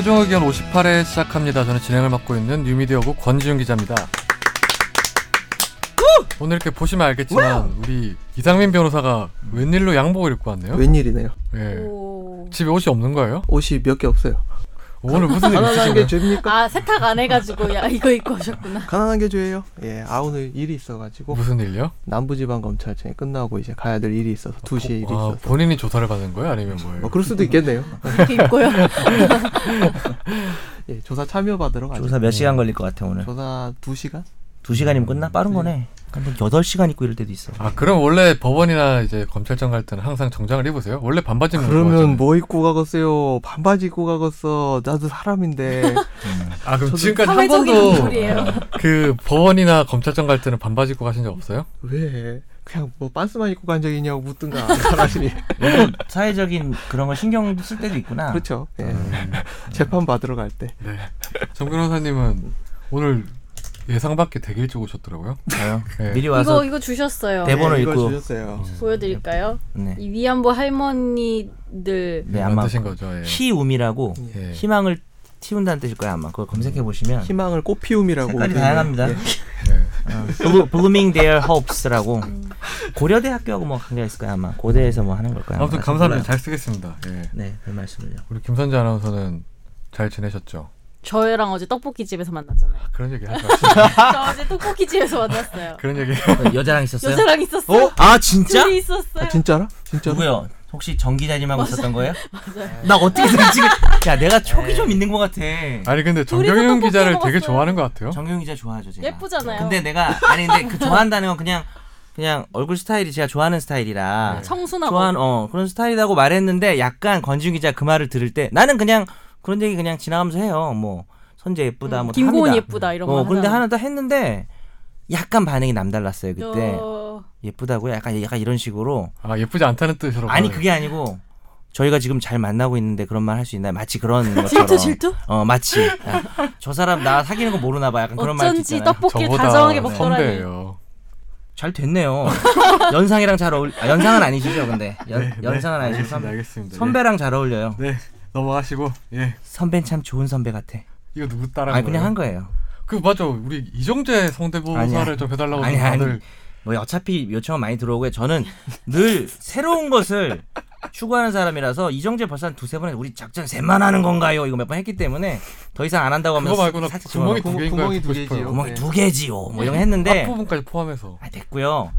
최종 의견 58회 시작합니다. 저는 진행을 맡고 있는 뉴미디어국 권지윤 기자입니다. 오늘 이렇게 보시면 알겠지만 우리 이상민 변호사가 웬일로 양복을 입고 왔네요. 웬일이네요. 예. 오. 집에 옷이 없는 거예요? 옷이 몇 개 없어요. 오늘 무슨 일 가난한 게? 죄입니까? 아 세탁 안 해가지고 야 이거 입고 오셨구나. 가난한 게 죄예요. 예, 아 오늘 일이 있어가지고 무슨 일요? 남부지방 검찰청에 끝나고 이제 가야 될 일이 있어서 2 시에 일이 아, 있어서. 본인이 조사를 받은 거예요? 아니면 뭐예요? 뭐 그럴 수도 있겠네요. 이렇게 입고요. 예, 조사 참여 받으러 가죠. 조사 몇 시간 걸릴 것 같아 오늘? 조사 2 시간? 두 시간이면 끝나? 빠른 거네. 근데 여덟 시간 있고 이럴 때도 있어. 아 그럼 원래 법원이나 이제 검찰청 갈 때는 항상 정장을 입으세요? 원래 반바지 입는 거 그러면. 뭐 입고 가겠어요? 반바지 입고 가겠어. 나도 사람인데. 아 그럼 지금까지 한 사회적인 번도. 그 법원이나 검찰청 갈 때는 반바지 입고 가신 적 없어요? 왜? 그냥 뭐 빤스만 입고 간적 있냐고 묻든가. 사람이. 사회적인 그런 거 신경 쓸 때도 있구나. 그렇죠. 예. 음, 재판 받으러 갈 때. 네. 정 변호사님은 오늘 예상 밖에 되게 일찍 오셨더라고요. 저요. 네. 미리 이거 와서 이거 주셨어요. 대본- 번호 네, 이거 읽고. 주셨어요. 보여드릴까요? 네. 이 위안부 할머니들 네, 아마 만드신 거죠. 예. 희움이라고 예. 희망을 틔운다는 뜻일 거야 아마. 그거 검색해 보시면 희망을 꽃피움이라고. 색깔이 네. 다양합니다. 예. 네. Blooming Their Hopes라고 고려대 학교하고 뭐 관계가 있을 거야 아마. 고대에서 뭐 하는 걸 거야. 아무튼. 감사합니다. 몰라요. 잘 쓰겠습니다. 예. 네, 별 말씀을요. 우리 김선재 아나운서는 잘 지내셨죠? 저희랑 어제 떡볶이 집에서 만났잖아요. 그런 얘기 하지 마시고 저 어제 떡볶이 집에서 만났어요. 그런 얘기 어, 여자랑 있었어요? 여자랑 있었어요. 어? 아 진짜? 둘이 있었어요. 아, 진짜라? 진짜로? 누구요? 혹시 정 기자님하고 있었던 거예요? 나 어떻게 지금 야 내가 촉이 좀 있는 것 같아. 아니 근데 정경영 기자를 먹었어요. 되게 좋아하는 것 같아요. 정경 기자 좋아하죠 제가. 예쁘잖아요. 근데 내가 아니 근데 그 좋아한다는 건 그냥 그냥 얼굴 스타일이 제가 좋아하는 스타일이라 네. 청순하고 좋아한 어 그런 스타일이라고 말했는데 약간 권지훈 기자 그 말을 들을 때 나는 그냥 그런 얘기 그냥 지나가면서 해요. 뭐 선재 예쁘다 뭐 김고은 합니다. 예쁘다 이런 거. 어 하잖아요. 하나 더 했는데 약간 반응이 남달랐어요 그때 저- 예쁘다고요? 약간 약간 이런 식으로 아 예쁘지 않다는 뜻으로. 아니. 그게 아니고 저희가 지금 잘 만나고 있는데 그런 말 할 수 있나요? 마치 그런 것처럼 질투 질투? 어 마치 야, 저 사람 나 사귀는 거 모르나 봐 약간 그런 말 어쩐지 있잖아요. 떡볶이를 저보다 다정하게 먹더라니. 선배예요. 잘 됐네요. 연상이랑 잘 어울. 아, 연상은 아니시죠, 근데 연, 네, 네. 연상은 아니시죠. 알겠습니다. 선. 선배랑 잘 어울려요. 예. 네 넘어가시고 예 선배는 참 좋은 선배 같아. 이거 누구 따라? 아니 그냥 한 거예요. 그 맞아 우리 이정재 성대모사를. 좀 해달라고 아니, 아니. 다들 뭐 어차피 요청은 많이 들어오고요. 저는 늘 새로운 것을 추구하는 사람이라서 이정재 벌써 한 두세 번에 우리 작전 셋만 하는 건가요? 이거 몇 번 했기 때문에 더 이상 안 한다고 하면서 그거 살짝 구멍이 두 개인가 구멍이 두 싶어요. 개지요. 구멍이 네. 두 개지요. 뭐 이런 거 했는데 앞부분까지 포함해서 아 됐고요.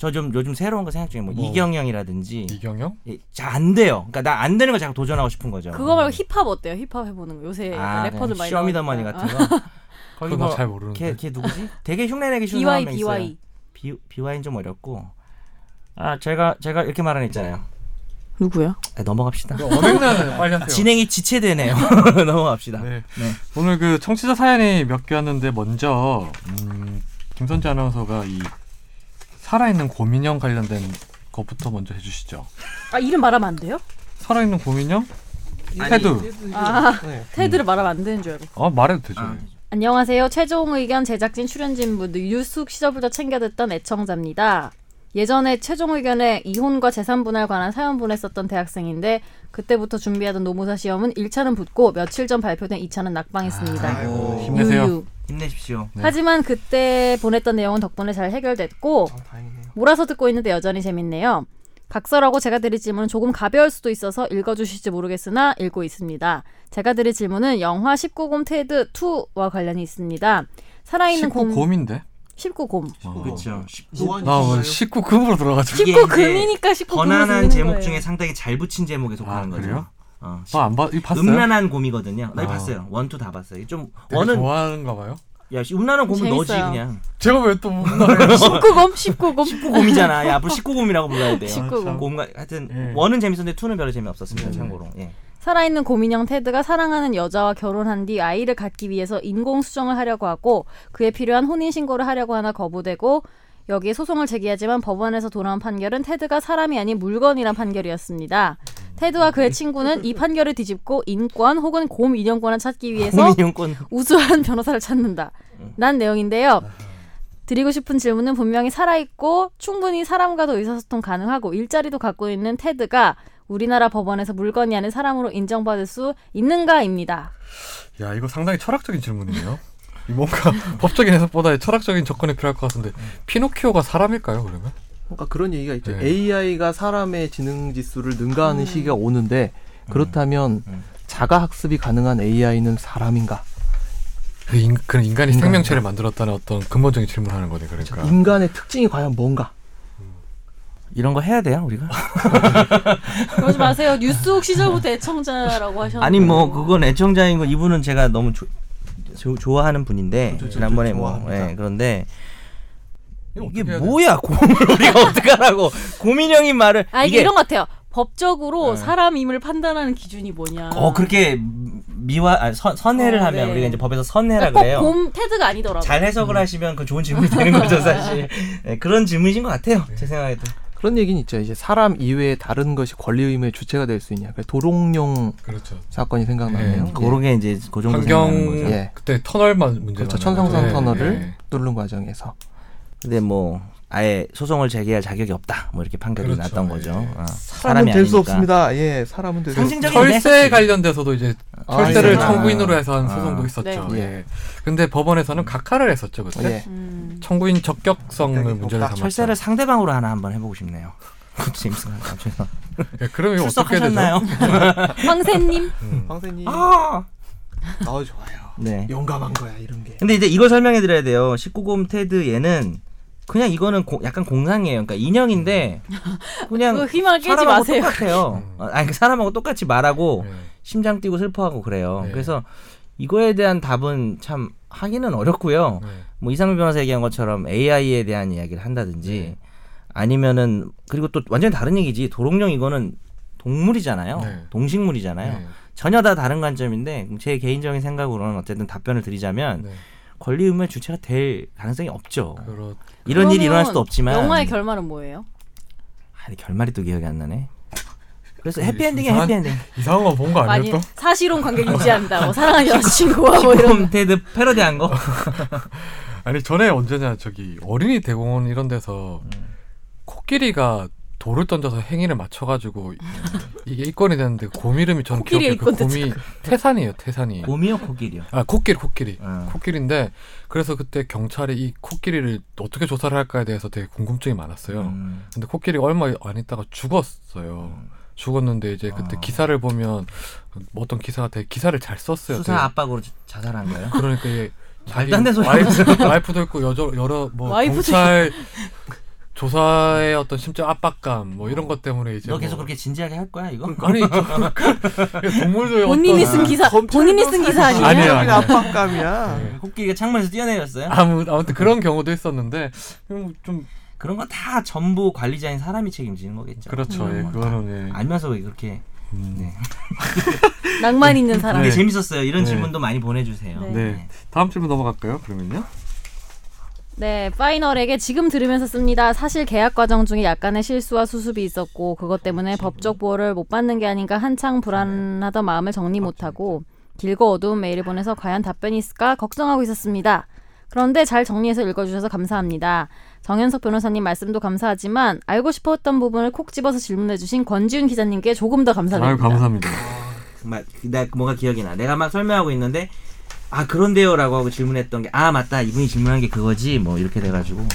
저 좀 요즘 새로운 거 생각 중에 뭐, 뭐. 이경영이라든지 이경영? 잘안 돼요. 그러니까 나 안 되는 거 자꾸 도전하고 싶은 거죠. 그거 말고 힙합 어때요? 힙합 해보는 거 요새 아, 래퍼들 많이 쇼미더머니. 같은 거. 거기 그건 뭐잘 모르는데. 걔, 걔 누구지? 되게 흉내내기 쉬운 BY 사람이 있어요. BY 비 비와인 좀 어렵고. 아 제가 제가 이렇게 말하는 있잖아요. 누구요? 아, 넘어갑시다. 빨리 하세요. 진행이 지체되네요. 넘어갑시다. 네. 네. 오늘 그 청취자 사연이 몇 개 왔는데 먼저 음, 김선재 아나운서가 이 살아있는 곰인형 관련된 것부터 먼저 해주시죠. 아 이름 말하면 안 돼요? 살아있는 곰인형? 아니, 테드. 아 네. 테드를 말하면 안 되는 줄 알고. 아 말해도 되죠. 아. 안녕하세요. 최종 의견 제작진 출연진분들 유숙 시절부터 챙겨 듣던 애청자입니다. 예전에 최종 의견에 이혼과 재산 분할 관한 사연 보냈었던 대학생인데 그때부터 준비하던 노무사 시험은 1차는 붙고 며칠 전 발표된 2차는 낙방했습니다. 아이고. 힘내세요. 유유. 힘내십시오. 네. 하지만 그때 보냈던 내용은 덕분에 잘 해결됐고 아, 다행이네요. 몰아서 듣고 있는데 여전히 재밌네요. 각설하고 제가 드릴 질문은 조금 가벼울 수도 있어서 읽어주실지 모르겠으나 읽고 있습니다. 제가 드릴 질문은 영화 19곰 테드 2와 관련이 있습니다. 살아있는 19곰 곰인데? 19곰. 어. 그렇죠. 노안이 나 오늘 있어요? 19 금으로 들어가지고. 이게 19금이니까 19금을 번안한 제목 중에 상당히 잘 붙인 제목에 속하는 아, 거죠. 그래요? 어, 아안 봐, 이 봤어요? 음란한 곰이거든요. 나 아. 봤어요. 원투 다 봤어요. 좀 되게 원은 좋아하는가 봐요. 야 씨, 음란한 곰은 너지 재밌어요. 그냥. 제가 왜또 뭐 19곰 19곰 19곰이잖아. 야 앞으로 19곰이라고 불러야 돼요. 19곰. 곰과 하여튼 예. 원은 재밌었는데 투는 별로 재미없었습니다. 네. 참고로. 예. 살아있는 곰인형 테드가 사랑하는 여자와 결혼한 뒤 아이를 갖기 위해서 인공 수정을 하려고 하고 그에 필요한 혼인 신고를 하려고 하나 거부되고 여기에 소송을 제기하지만 법원에서 돌아온 판결은 테드가 사람이 아닌 물건이란 판결이었습니다. 테드와 그의 친구는 이 판결을 뒤집고 인권 혹은 곰 인형권을 찾기 위해서 곰인형권 우수한 변호사를 찾는다. 난 내용인데요. 드리고 싶은 질문은 분명히 살아있고 충분히 사람과도 의사소통 가능하고 일자리도 갖고 있는 테드가 우리나라 법원에서 물건이 아닌 사람으로 인정받을 수 있는가입니다. 야 이거 상당히 철학적인 질문이네요. 이 뭔가 법적인 해석보다 철학적인 접근이 필요할 것 같은데 피노키오가 사람일까요 그러면? 그러니까 그런 얘기가 있죠. 네. AI가 사람의 지능 지수를 능가하는 음. 시기가 오는데 그렇다면 음. 자가 학습이 가능한 AI는 사람인가? 그 인, 그런 인간이 인간인가? 생명체를 만들었다는 어떤 근본적인 질문을 하는 거네 그러니까. 인간의 특징이 과연 뭔가? 이런 거 해야 돼요 우리가? 그러지 마세요. 뉴스옥 시절부터 애청자라고 하셨는데. 아니 뭐 그건 애청자인 거 이분은 제가 너무 조, 조- 좋아하는 분인데 지난번에 뭐. 예, 그런데 이게? 뭐야 고민을 우리가 어떡하라고 고민형인 말을 아 이게 이런 것 같아요. 법적으로 네. 사람임을 판단하는 기준이 뭐냐. 어 그렇게 미화 아, 선, 선회를 어, 하면 네. 우리가 이제 법에서 선회라 꼭 그래요. 곰 테드가 아니더라고. 잘 해석을 하시면 그 좋은 질문이 되는 거죠 사실. 네, 그런 질문이신 것 같아요 제 생각에도. 그런 얘기는 있죠. 이제 사람 이외에 다른 것이 권리 의무의 주체가 될 수 있냐. 그래서 도롱뇽 그렇죠. 사건이 생각나네요. 네, 예. 그런 게 이제 그 정도 환경. 예. 그때 터널만 문제 그렇죠. 천성성 네, 터널을 뚫는 과정에서 근데 뭐 아예 소송을 제기할 자격이 없다 뭐 이렇게 판결이 그렇죠. 났던 거죠. 예. 어, 사람은 될 수. 없습니다. 예, 사람은 될 수 상징적인 철새 메시지. 관련돼서도 이제 아, 철새를 있었구나. 청구인으로 해서 한 아. 소송도 있었죠. 네. 예. 근데 법원에서는 각하를 했었죠 그때. 예. 음. 청구인 적격성을 문제를. 삼았죠. 철새를 상대방으로 하나 한번 해보고 싶네요. 죄송. 예, 그러면 이거 어떻게 되죠? 황새님. 음. 황새님, 아, 아 좋아요. 네. 용감한 거야 이런 게. 근데 이제 이걸 설명해 드려야 돼요. 19금 테드 얘는 그냥 이거는 고- 약간 공상이에요. 그러니까 인형인데 그냥 그거 희망을 깨지 사람하고 마세요. 똑같아요. 음. 어, 아니 그 사람하고 똑같이 말하고 예. 심장 뛰고 슬퍼하고 그래요. 네. 그래서 이거에 대한 답은 참 하기는 어렵고요. 네. 뭐 이상민 변호사 얘기한 것처럼 AI에 대한 이야기를 한다든지 네. 아니면은 그리고 또 완전히 다른 얘기지. 도롱뇽 이거는 동물이잖아요. 네. 동식물이잖아요. 네. 전혀 다 다른 관점인데 제 개인적인 생각으로는 어쨌든 답변을 드리자면 네. 권리 의무의 주체가 될 가능성이 없죠. 그렇 이런 일이 일어날 수도 없지만 영화의 결말은 뭐예요? 아니 결말이 또 기억이 안 나네. 그래서 그 해피엔딩이야 이상한- 해피엔딩. 이상한 거 본 거 아니 아니었어? 사실혼 관계 유지한다. 뭐 사랑하는 여자친구와 뭐 이런. 홈 테드 패러디한 거. 아니 전에 언제냐 저기 어린이 대공원 이런 데서 음. 코끼리가 돌을 던져서 행위를 맞춰가지고 이게 입건이 됐는데 곰 이름이 저는 코끼리의 기억해 그 곰이 태산이에요 태산이. 곰이요 코끼리요. 아 코끼리 코끼리. 어. 코끼리인데 그래서 그때 경찰이 이 코끼리를 어떻게 조사를 할까에 대해서 되게 궁금증이 많았어요. 음. 근데 코끼리가 얼마 안 있다가 죽었어요. 죽었는데 이제 그때 아. 기사를 보면 뭐 어떤 기사가 되게 기사를 잘 썼어요. 수사 되게. 압박으로 자- 자살한 거예요. 그러니까 이게 말도 안 되는 소리 와이프, 와이프도 있고 여러 여러 뭐 와이프도 경찰 조사의 어떤 심적 압박감 뭐 이런 것 때문에 이제 너 계속 뭐, 그렇게 진지하게 할 거야 이거? 아니 저- 동물도의 본인이 쓴 기사 본인이 쓴 기사 아니에요? 아니에요, 아니야, 아니에요. 압박감이야. 네. 코끼리가 창문에서 뛰어내렸어요. 아무 아무튼 그런 경우도 있었는데 음, 좀 그런 건 다 전부 관리자인 사람이 책임지는 거겠죠. 그렇죠 예 음. 그거는 예. 알면서 왜 그렇게. 음. 네. 낭만 있는 사람. 근데 네. 재밌었어요. 이런 네. 질문도 많이 보내주세요. 네. 네 다음 질문 넘어갈까요 그러면요 네, 파이널에게 지금 들으면서 씁니다. 사실 계약 과정 중에 약간의 실수와 수습이 있었고 그것 때문에 법적 보호를 못 받는 게 아닌가 한창 불안하던 마음을 정리 못하고 길고 어두운 메일을 보내서 과연 답변이 있을까 걱정하고 있었습니다. 그런데 잘 정리해서 읽어주셔서 감사합니다. 정현석 변호사님 말씀도 감사하지만 알고 싶었던 부분을 콕 집어서 질문해주신 권지훈 기자님께 조금 더 감사드립니다. 아유 감사합니다 정말 나 뭐가 기억이 나. 내가 막 설명하고 있는데 아 그런데요라고 하고 질문했던 게 아 맞다 이분이 질문한 게 그거지 뭐 이렇게 돼가지고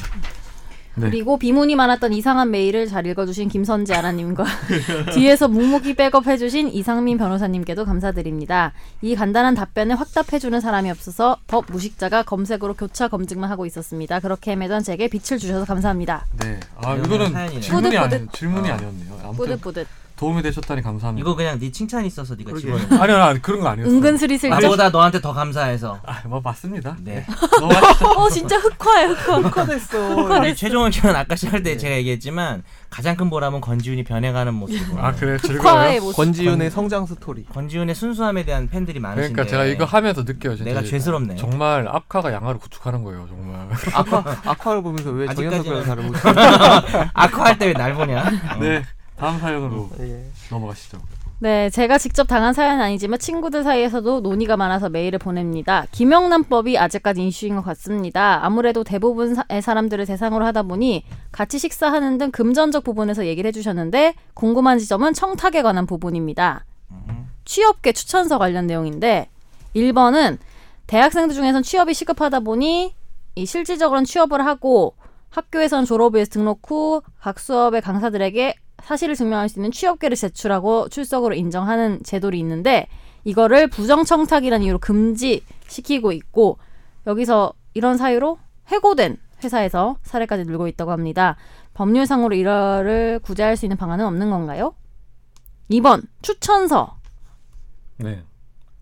네. 그리고 비문이 많았던 이상한 메일을 잘 읽어주신 김선지 아나님과 뒤에서 묵묵히 백업해주신 이상민 변호사님께도 감사드립니다. 이 간단한 답변에 확답해주는 사람이 없어서 법 무식자가 검색으로 교차 검증만 하고 있었습니다. 그렇게 헤매던 제게 빛을 주셔서 감사합니다. 네 아 이거는 이거는 사연이네요. 질문이 아니 뿌듯뿌듯. 질문이 어. 아니었네요 아무튼 뿌듯뿌듯. 도움이 되셨다니 감사합니다 이거 그냥 네 칭찬이 있어서 네가. 집어넣은 아니요 아니 그런 거 아니었어요 은근슬이 슬쩍. 나보다 너한테 더 감사해서 아 뭐 맞습니다 네. 넘어가시죠 어 진짜 흑화야 흑화. 흑화됐어. 우리 최종원 씨는 아까 시작할 때 제가 얘기했지만 가장 큰 보람은 권지훈이 변해가는 모습 아 그래 즐거워요 모습. 권지훈의 성장 스토리. 권지훈의 순수함에 대한 팬들이 많으신데 그러니까 제가 이거 하면서 느껴요 진짜 내가 죄스럽네 정말 악화가 양화를 구축하는 거예요 정말 악화 악화를 보면서 왜 정현석 변호사를 못? 악화 할때 왜 날 보냐 어. 네 다음 사연으로 예. 넘어가시죠 네, 제가 직접 당한 사연은 아니지만 친구들 사이에서도 논의가 많아서 메일을 보냅니다. 김영란법이 아직까지 이슈인 것 같습니다. 아무래도 대부분의 사람들을 대상으로 하다 보니 같이 식사하는 등 금전적 부분에서 얘기를 해주셨는데 궁금한 지점은 청탁에 관한 부분입니다. 취업계 추천서 관련 내용인데 1번은 대학생들 중에선 취업이 시급하다 보니 이 실질적으로는 취업을 하고 학교에선 졸업 위해서 등록 후 각 수업의 강사들에게 사실을 증명할 수 있는 취업계를 제출하고 출석으로 인정하는 제도를 있는데 이거를 부정청탁이라는 이유로 금지시키고 있고 여기서 이런 사유로 해고된 회사에서 사례까지 늘고 있다고 합니다. 법률상으로 이러를 구제할 수 있는 방안은 없는 건가요? 2번 추천서 네.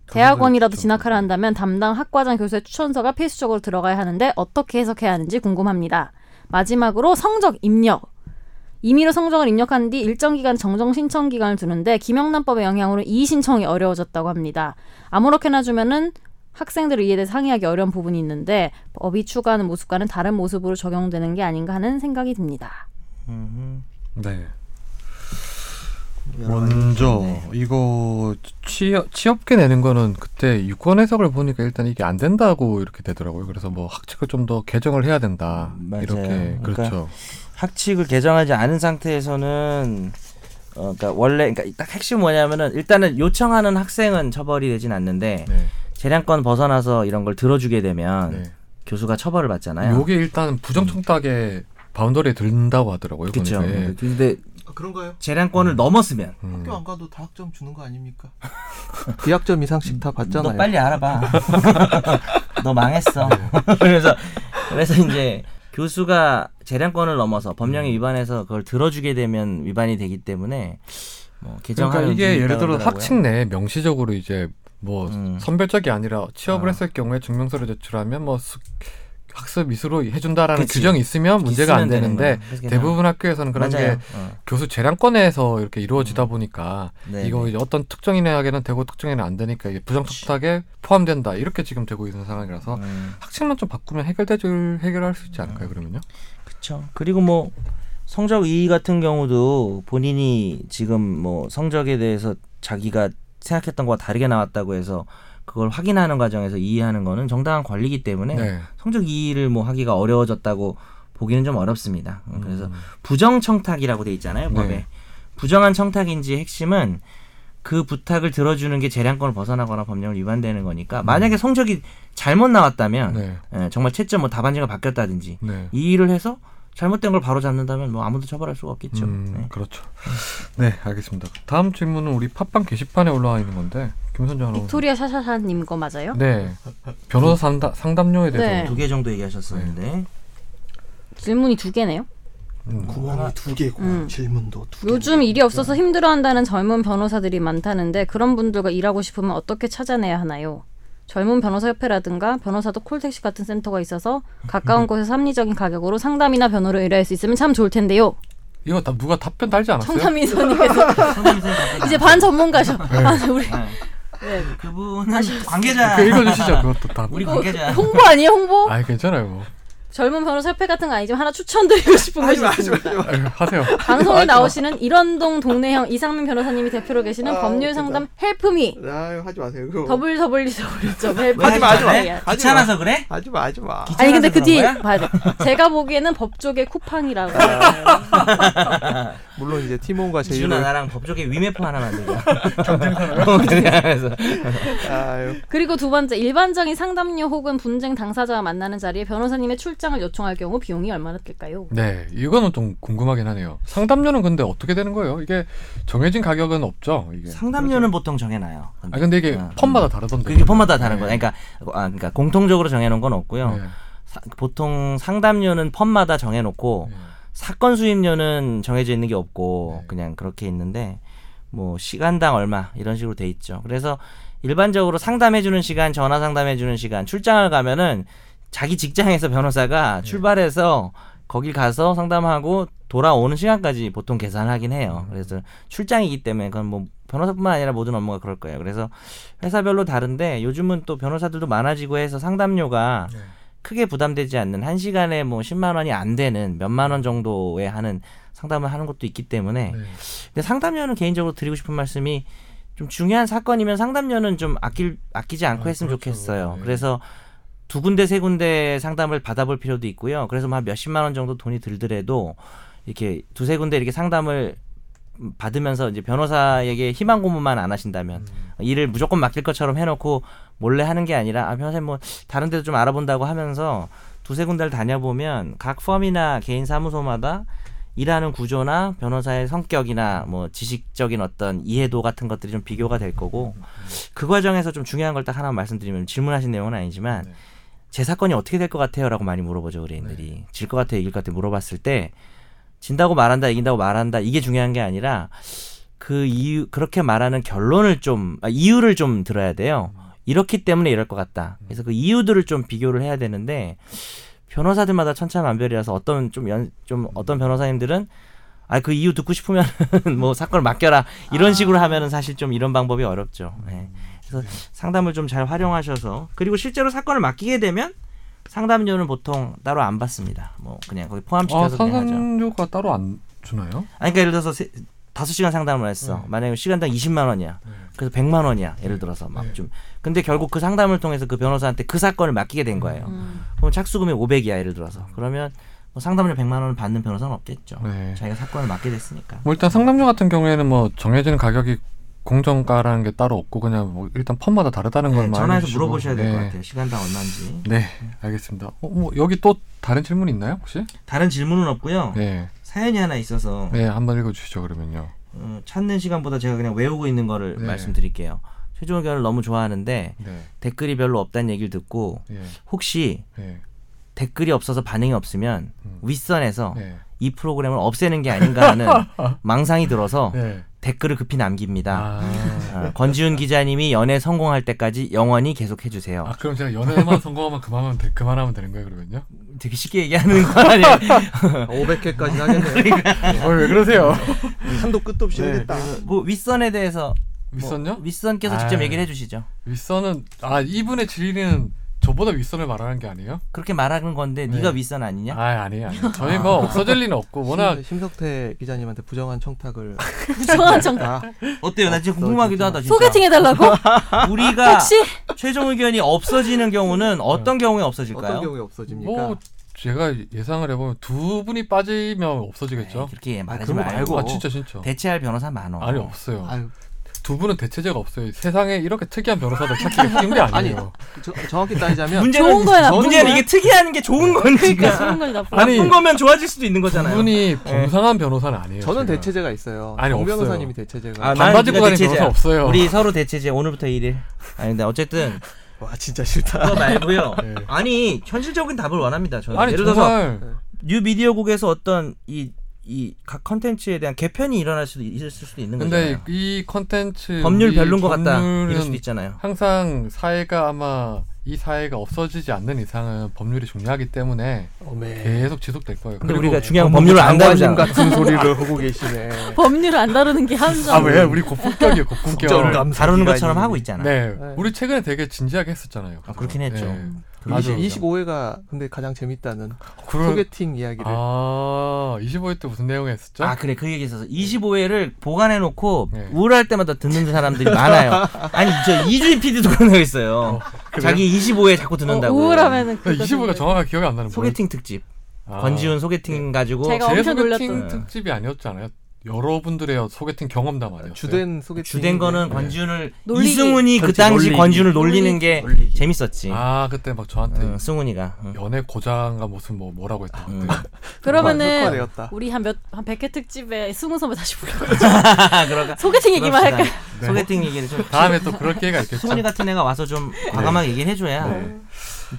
대학원이라도 진학하려 한다면 담당 학과장 교수의 추천서가 필수적으로 들어가야 하는데 어떻게 해석해야 하는지 궁금합니다. 마지막으로 성적 입력. 임의로 성적을 입력한 뒤 일정 기간 정정 신청 기간을 두는데 김영란법의 영향으로 이의 신청이 어려워졌다고 합니다. 아무렇게나 주면은 학생들을 이에 대해 상의하기 어려운 부분이 있는데 법이 추구하는 모습과는 다른 모습으로 적용되는 게 아닌가 하는 생각이 듭니다. 음, 네. 먼저 네. 이거 취업 취업계 내는 거는 그때 유권 해석을 보니까 일단 이게 안 된다고 이렇게 되더라고요. 그래서 뭐 학칙을 좀 더 개정을 해야 된다. 맞아요. 이렇게 그러니까 그렇죠. 학칙을 개정하지 않은 상태에서는 어, 그러니까 원래 그러니까 딱 핵심 뭐냐면은 일단은 요청하는 학생은 처벌이 되진 않는데 네. 재량권 벗어나서 이런 걸 들어주게 되면 네. 교수가 처벌을 받잖아요. 요게 일단 부정청탁의 바운더리에 든다고 하더라고요. 그렇죠. 예. 근데 아, 그런가요? 재량권을 넘었으면 음. 학교 안 가도 다 학점 주는 거 아닙니까? 비학점 이상씩 다 받잖아요. 너 빨리 알아봐. 너 망했어. 네. 그래서 그래서 이제 교수가 재량권을 넘어서 법령에 위반해서 그걸 들어주게 되면 위반이 되기 때문에 뭐 개정하는 그러니까 이게 예를 들어. 학칙 내에 명시적으로 이제 뭐 음. 선별적이 아니라 취업을 아. 했을 경우에 증명서를 제출하면 뭐 수- 학습 미수로 해준다라는 그치. 규정이 있으면 문제가 안 되는 되는데 대부분 학교에서는 그런 맞아요. 게 어. 교수 재량권에서 이렇게 이루어지다 보니까 네, 이거 네. 이제 어떤 특정인에게는 되고 특정인은 안 되니까 이게 부정청탁에 포함된다 이렇게 지금 되고 있는 상황이라서 음. 학칙만 좀 바꾸면 해결되줄 해결할 수 있지 않을까요 그러면요? 그렇죠. 그리고 뭐 성적 이의 같은 경우도 본인이 지금 뭐 성적에 대해서 자기가 생각했던 거와 다르게 나왔다고 해서 그걸 확인하는 과정에서 이해하는 거는 정당한 권리이기 때문에 네. 성적 이의를 뭐 하기가 어려워졌다고 보기는 좀 어렵습니다. 음, 그래서 음. 부정 청탁이라고 돼 있잖아요 법에 네. 부정한 청탁인지 핵심은 그 부탁을 들어주는 게 재량권을 벗어나거나 법령을 위반되는 거니까 만약에 성적이 잘못 나왔다면 네. 예, 정말 채점 뭐 답안지가 바뀌었다든지 네. 이 일을 해서 잘못된 걸 바로 잡는다면 뭐 아무도 처벌할 수가 없겠죠. 음, 네. 그렇죠. 네, 알겠습니다. 다음 질문은 우리 팟빵 게시판에 올라와 있는 건데 김선재 아나운서. 빅토리아 샤샤샤님 거 맞아요? 네, 변호사 상담, 상담료에 대해서. 네. 두 개 정도 얘기하셨었는데 질문이 두 개네요. 음, 구멍이 두 개고 음. 질문도 두 개. 요즘 일이 없어서 힘들어한다는 젊은 변호사들이 많다는데 그런 분들과 일하고 싶으면 어떻게 찾아내야 하나요? 젊은 변호사 협회라든가 변호사도 콜택시 같은 센터가 있어서 가까운 곳에서 합리적인 가격으로 상담이나 변호를 의뢰할 수 있으면 참 좋을 텐데요. 이거 다 누가 답변 달지 않았어요? 청담이 선님께서 이제 반 전문가셔. 아, 우리 네. 그분은 관계자 그 읽어주시죠. 그것도 다. 우리 관계자 홍보 아니에요 홍보? 아, 괜찮아요. 뭐. 젊은 변호사 협회 같은 거 아니지만 하나 추천드리고 싶은 것이 있습니다. 아유, 하세요. 방송에 나오시는 이런동 동네형 이상민 변호사님이 대표로 계시는 아, 법률 상담 헬프미 아유 하지 마세요. 그거. 더블 더블 더블 점왜 헬프 하지 마, 하지 마. 하지 귀찮아서 그래? 하지 마, 하지 마. 아니 근데 그뒤 귀찮아서 봐야 돼. 제가 보기에는 법조계 쿠팡이라고. 물론 이제 티몬과 제이를 나랑 법조계 위메프 하나 만들자 경쟁사로 아유. 그리고 두 번째 일반적인 상담료 혹은 분쟁 당사자와 만나는 자리에 변호사님의 출장을 요청할 경우 비용이 얼마나 들까요? 네, 이거는 좀 궁금하긴 하네요. 상담료는 근데 어떻게 되는 거예요? 이게 정해진 가격은 없죠. 이게. 상담료는 보통 정해놔요. 아 근데 이게 어, 펌마다 음. 다르던데. 그게 펌마다 다른 네. 거예요. 그러니까 아, 그러니까 공통적으로 정해놓은 건 없고요. 네. 사- 보통 상담료는 펌마다 정해놓고 네. 사건 수임료는 정해져 있는 게 없고 네. 그냥 그렇게 있는데 뭐 시간당 얼마 이런 식으로 돼 있죠. 그래서 일반적으로 상담해 주는 시간, 전화 상담해 주는 시간, 출장을 가면은 자기 직장에서 변호사가 네. 출발해서 거길 가서 상담하고 돌아오는 시간까지 보통 계산하긴 해요. 음. 그래서 출장이기 때문에 그건 뭐 변호사뿐만 아니라 모든 업무가 그럴 거예요. 그래서 회사별로 다른데 요즘은 또 변호사들도 많아지고 해서 상담료가 네. 크게 부담되지 않는 한 시간에 뭐 10만 원이 안 되는 몇만 원 정도에 하는 상담을 하는 것도 있기 때문에 네. 근데 상담료는 개인적으로 드리고 싶은 말씀이 좀 중요한 사건이면 상담료는 좀 아낄 아끼지 않고 아, 했으면 그렇죠. 좋겠어요. 네. 그래서 두 군데 세 군데 상담을 받아볼 필요도 있고요. 그래서 뭐 한 몇십만 원 정도 돈이 들더라도 이렇게 두세 군데 이렇게 상담을 받으면서 이제 변호사에게 희망 고문만 안 하신다면 음. 일을 무조건 맡길 것처럼 해놓고 몰래 하는 게 아니라 아 변호사님 뭐 다른 데도 좀 알아본다고 하면서 두세 군데를 다녀보면 각 펌이나 개인 사무소마다 일하는 구조나 변호사의 성격이나 뭐 지식적인 어떤 이해도 같은 것들이 좀 비교가 될 거고 그 과정에서 좀 중요한 걸 딱 하나 말씀드리면 질문하신 내용은 아니지만 네. 제 사건이 어떻게 될 것 같아요라고 많이 물어보죠 의뢰인들이. 질것 같아요 이길 것 같아요 물어봤을 때 진다고 말한다 이긴다고 말한다 이게 중요한 게 아니라 그 이유 그렇게 말하는 결론을 좀 아, 이유를 좀 들어야 돼요 이렇기 때문에 이럴 것 같다 그래서 그 이유들을 좀 비교를 해야 되는데 변호사들마다 천차만별이라서 어떤 좀 연 좀 어떤 변호사님들은 아 그 이유 듣고 싶으면 뭐 사건을 맡겨라 이런 식으로 하면은 사실 좀 이런 방법이 어렵죠. 네. 그래서 상담을 좀 잘 활용하셔서 그리고 실제로 사건을 맡기게 되면 상담료는 보통 따로 안 받습니다. 뭐 그냥 거기 아, 포함시켜서 하죠. 상담료가 따로 안 주나요? 아니 그러니까 예를 들어서 세, 다섯 시간 상담을 했어. 네. 만약에 시간당 20만 원이야. 네. 그래서 100만 원이야. 예를 들어서 막 네. 좀. 근데 결국 그 상담을 통해서 그 변호사한테 그 사건을 맡기게 된 거예요. 음. 그럼 착수금이 500이야. 예를 들어서. 그러면 뭐 상담료 100만 원을 받는 변호사는 없겠죠. 네. 자기가 사건을 맡게 됐으니까. 뭐 일단 상담료 같은 경우에는 뭐 정해지는 가격이 공정가라는 게 따로 없고 그냥 뭐 일단 펌마다 다르다는 걸 네, 말해 전화해서 주시고. 물어보셔야 될것 네. 같아요. 시간당 얼마인지. 네, 알겠습니다. 어, 뭐 여기 또 다른 질문 있나요 혹시? 다른 질문은 없고요. 네, 사연이 하나 있어서 네 한번 읽어주시죠 그러면요. 어, 찾는 시간보다 제가 그냥 외우고 있는 거를 네. 말씀드릴게요. 최종 의견을 너무 좋아하는데 네, 댓글이 별로 없다는 얘기를 듣고 예, 혹시 네, 댓글이 없어서 반응이 없으면 음. 윗선에서 네, 이 프로그램을 없애는 게 아닌가 하는 망상이 들어서 네. 댓글을 급히 남깁니다. 아, 어, 권지훈 기자님이 연애 성공할 때까지 영원히 계속 해 주세요. 아 그럼 제가 연애만 성공하면 그만하면 되, 그만하면 되는 거예요 그러면요? 되게 쉽게 얘기하는 거 아니에요? 500회까지 하겠네요. 어, 왜 그러세요? 한도 끝도 없이 네, 하겠다. 뭐 윗선에 대해서 뭐 윗선요? 윗선께서 직접 아. 얘기를 해주시죠. 윗선은 아 이분의 진리는 저보다 윗선을 말하는 게 아니에요? 그렇게 말하는 건데 네. 네가 윗선 아니냐? 아 아니에요, 아니에요. 저희 뭐 없어질 리는 없고 워낙 심- 심석태 기자님한테 부정한 청탁을 부정한 정다 어때요? 나 지금 궁금하기도 하다. 진짜. 소개팅 해달라고? 우리가 혹시 최종 의견이 없어지는 경우는 어떤 경우에 없어질까요? 어떤 경우에 없어집니까? 뭐 제가 예상을 해보면 두 분이 빠지면 없어지겠죠. 에이, 그렇게 말하지 그런 거 말고 말고. 아 진짜 진짜. 대체할 변호사 많어. 아니 없어요. 아유, 두 분은 대체제가 없어요. 세상에 이렇게 특이한 변호사들 찾기가 쉬운 게 아니에요. 저, 정확히 따지자면 문제는 좋은 거야, 문제는 거야? 이게 특이한 게 좋은 건지 그러니까 좋은 건 나쁜 아니, 나쁜 거면 좋아질 수도 있는 두 거잖아요. 분이 봉상한 변호사는 아니에요. 저는 제가. 대체제가 있어요. 아니, 정 없어요. 변호사님이 대체제가. 아, 반바지 난 입고 다니는 변호사 없어요. 우리 서로 대체제 오늘부터 1일. 아니 근데 어쨌든 와 진짜 싫다. 그거 말고요. 네. 아니 현실적인 답을 원합니다. 저는 아니 예를 들어서 정말 뉴 미디어국에서 어떤 이 이 각 컨텐츠에 대한 개편이 일어날 수도 있을 수도 있는 근데 거잖아요. 이 컨텐츠 법률 별론 것 같다 이럴 수도 있잖아요. 항상 사회가 아마 이 사회가 없어지지 않는 이상은 법률이 중요하기 때문에 어메. 계속 지속될 거예요. 근데 우리가 중요한 법률을 안 다루잖아. 같은 소리를 하고 계시네. 법률을 안 다루는 게 함정. 아 왜? 우리 고품격이에요, 고품격. 다루는 것처럼 하고 있잖아. 네, 네. 우리 최근에 되게 진지하게 했었잖아요. 아, 그렇긴 했죠. 네. 아주 아주 25회가 근데 가장 재밌다는 그런 소개팅 이야기를 아 25회 때 무슨 내용 했었죠? 아 그래 그 얘기 있어서 25회를 보관해 놓고 네. 우울할 때마다 듣는 사람들이 많아요. 아니 저 이주희 PD도 그런 거 있어요. 그래요? 자기 25회 자꾸 어, 듣는다고. 우울하면은 나 25회가 정확하게 기억이 안 나는 소개팅 특집. 아, 권지훈 소개팅 가지고 제가 제 엄청 소개팅 놀렸던. 특집이 아니었잖아요. 여러분들의 소개팅 경험담 아니었어요? 주된 소개팅 주된 거는 네. 권지훈을 놀리기. 이승훈이 그 당시 놀리기. 권지훈을 놀리는 게 놀리기. 재밌었지. 아 그때 막 저한테 응, 승훈이가. 응. 연애 고장가 무슨 뭐 뭐라고 했던 음. 건데. 그러면은 흑화되었다. 우리 한 몇한 100회 특집에 스무 선배 다시 불러. 소개팅 얘기만. 할까요? 네. 소개팅 얘기를 좀 다음에 또 그럴 기회가 있겠죠. 승훈이 같은 애가 와서 좀 과감하게 얘기를 해줘야 네.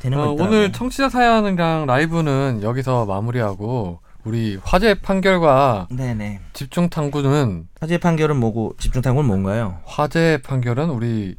되는 거 어, 있더라고. 오늘 청취자 사연이랑 라이브는 여기서 마무리하고 우리 화재 판결과 네네. 집중 탐구는 화재 판결은 뭐고 집중 탐구는 뭔가요? 화재 판결은 우리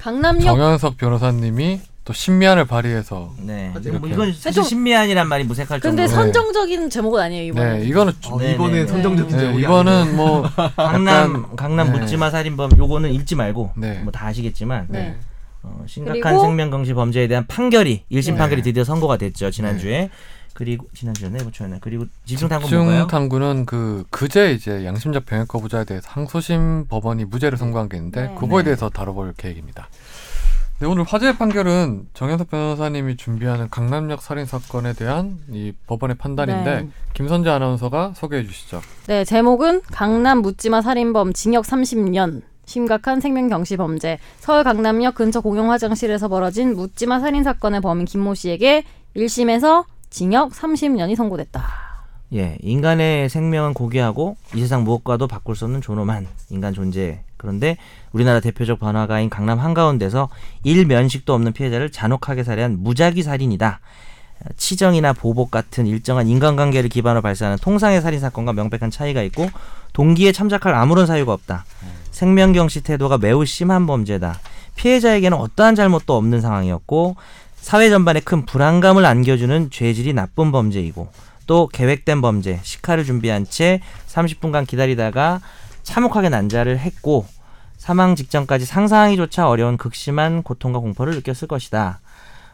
강남역 정현석 변호사님이 또 신미안을 발휘해서 네. 뭐. 이건 사실 좀- 신미안이란 말이 무색할 근데 정도로. 선정적인 제목은 아니에요 이번에. 네 이거는 어, 네, 이번엔 네. 선정적인 네, 제목이 이거는 뭐 강남 강남 네. 묻지마 살인범 요거는 읽지 말고 네. 뭐 다 아시겠지만 네. 네. 어, 심각한 생명경시 범죄에 대한 판결이 1심 네. 판결이 드디어 선고가 됐죠 지난주에. 그리고 지난주였네, 그렇죠. 그리고 집중 탐구 집중 뭔가요? 탐구는 그 그제 이제 양심적 병역 거부자에 대해서 항소심 법원이 무죄를 선고한 게 있는데 네. 그거에 네. 대해서 다뤄볼 계획입니다. 네, 오늘 화제의 판결은 정현석 변호사님이 준비하는 강남역 살인 사건에 대한 이 법원의 판단인데 네. 김선재 아나운서가 소개해 주시죠. 네, 제목은 강남 묻지마 살인범 징역 30년. 심각한 생명경시 범죄. 서울 강남역 근처 공용 화장실에서 벌어진 묻지마 살인 사건의 범인 김모 씨에게 1심에서 징역 30년이 선고됐다. 예, 인간의 생명은 고귀하고 이 세상 무엇과도 바꿀 수 없는 존엄한 인간 존재. 그런데 우리나라 대표적 번화가인 강남 한가운데서 일면식도 없는 피해자를 잔혹하게 살해한 무작위 살인이다. 치정이나 보복 같은 일정한 인간관계를 기반으로 발생하는 통상의 살인 사건과 명백한 차이가 있고 동기에 참작할 아무런 사유가 없다. 생명경시 태도가 매우 심한 범죄다. 피해자에게는 어떠한 잘못도 없는 상황이었고 사회 전반에 큰 불안감을 안겨주는 죄질이 나쁜 범죄이고 또 계획된 범죄, 식칼을 준비한 채 30분간 기다리다가 참혹하게 난자를 했고 사망 직전까지 상상하기조차 어려운 극심한 고통과 공포를 느꼈을 것이다.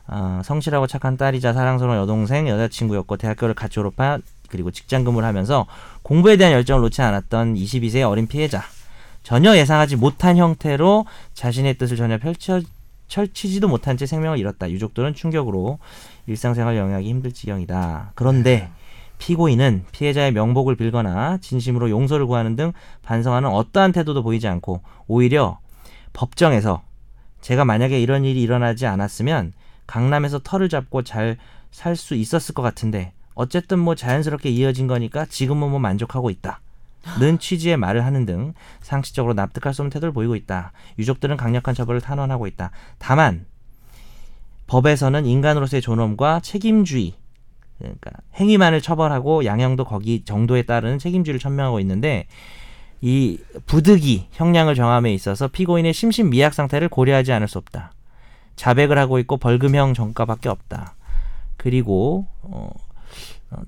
어, 성실하고 착한 딸이자 사랑스러운 여동생, 여자친구였고 대학교를 같이 졸업한 그리고 직장 근무를 하면서 공부에 대한 열정을 놓지 않았던 22세의 어린 피해자. 전혀 예상하지 못한 형태로 자신의 뜻을 전혀 펼쳐 펼치지도 못한 채 생명을 잃었다. 유족들은 충격으로 일상생활 영위하기 힘들 지경이다. 그런데 피고인은 피해자의 명복을 빌거나 진심으로 용서를 구하는 등 반성하는 어떠한 태도도 보이지 않고 오히려 법정에서 제가 만약에 이런 일이 일어나지 않았으면 강남에서 털을 잡고 잘 살 수 있었을 것 같은데 어쨌든 뭐 자연스럽게 이어진 거니까 지금은 뭐 만족하고 있다. 는 취지의 말을 하는 등 상식적으로 납득할 수 없는 태도를 보이고 있다. 유족들은 강력한 처벌을 탄원하고 있다. 다만 법에서는 인간으로서의 존엄과 책임주의 그러니까 행위만을 처벌하고 양형도 거기 정도에 따르는 책임주의를 천명하고 있는데 이 부득이 형량을 정함에 있어서 피고인의 심신 미약 상태를 고려하지 않을 수 없다. 자백을 하고 있고 벌금형 정가밖에 없다. 그리고 어, 어,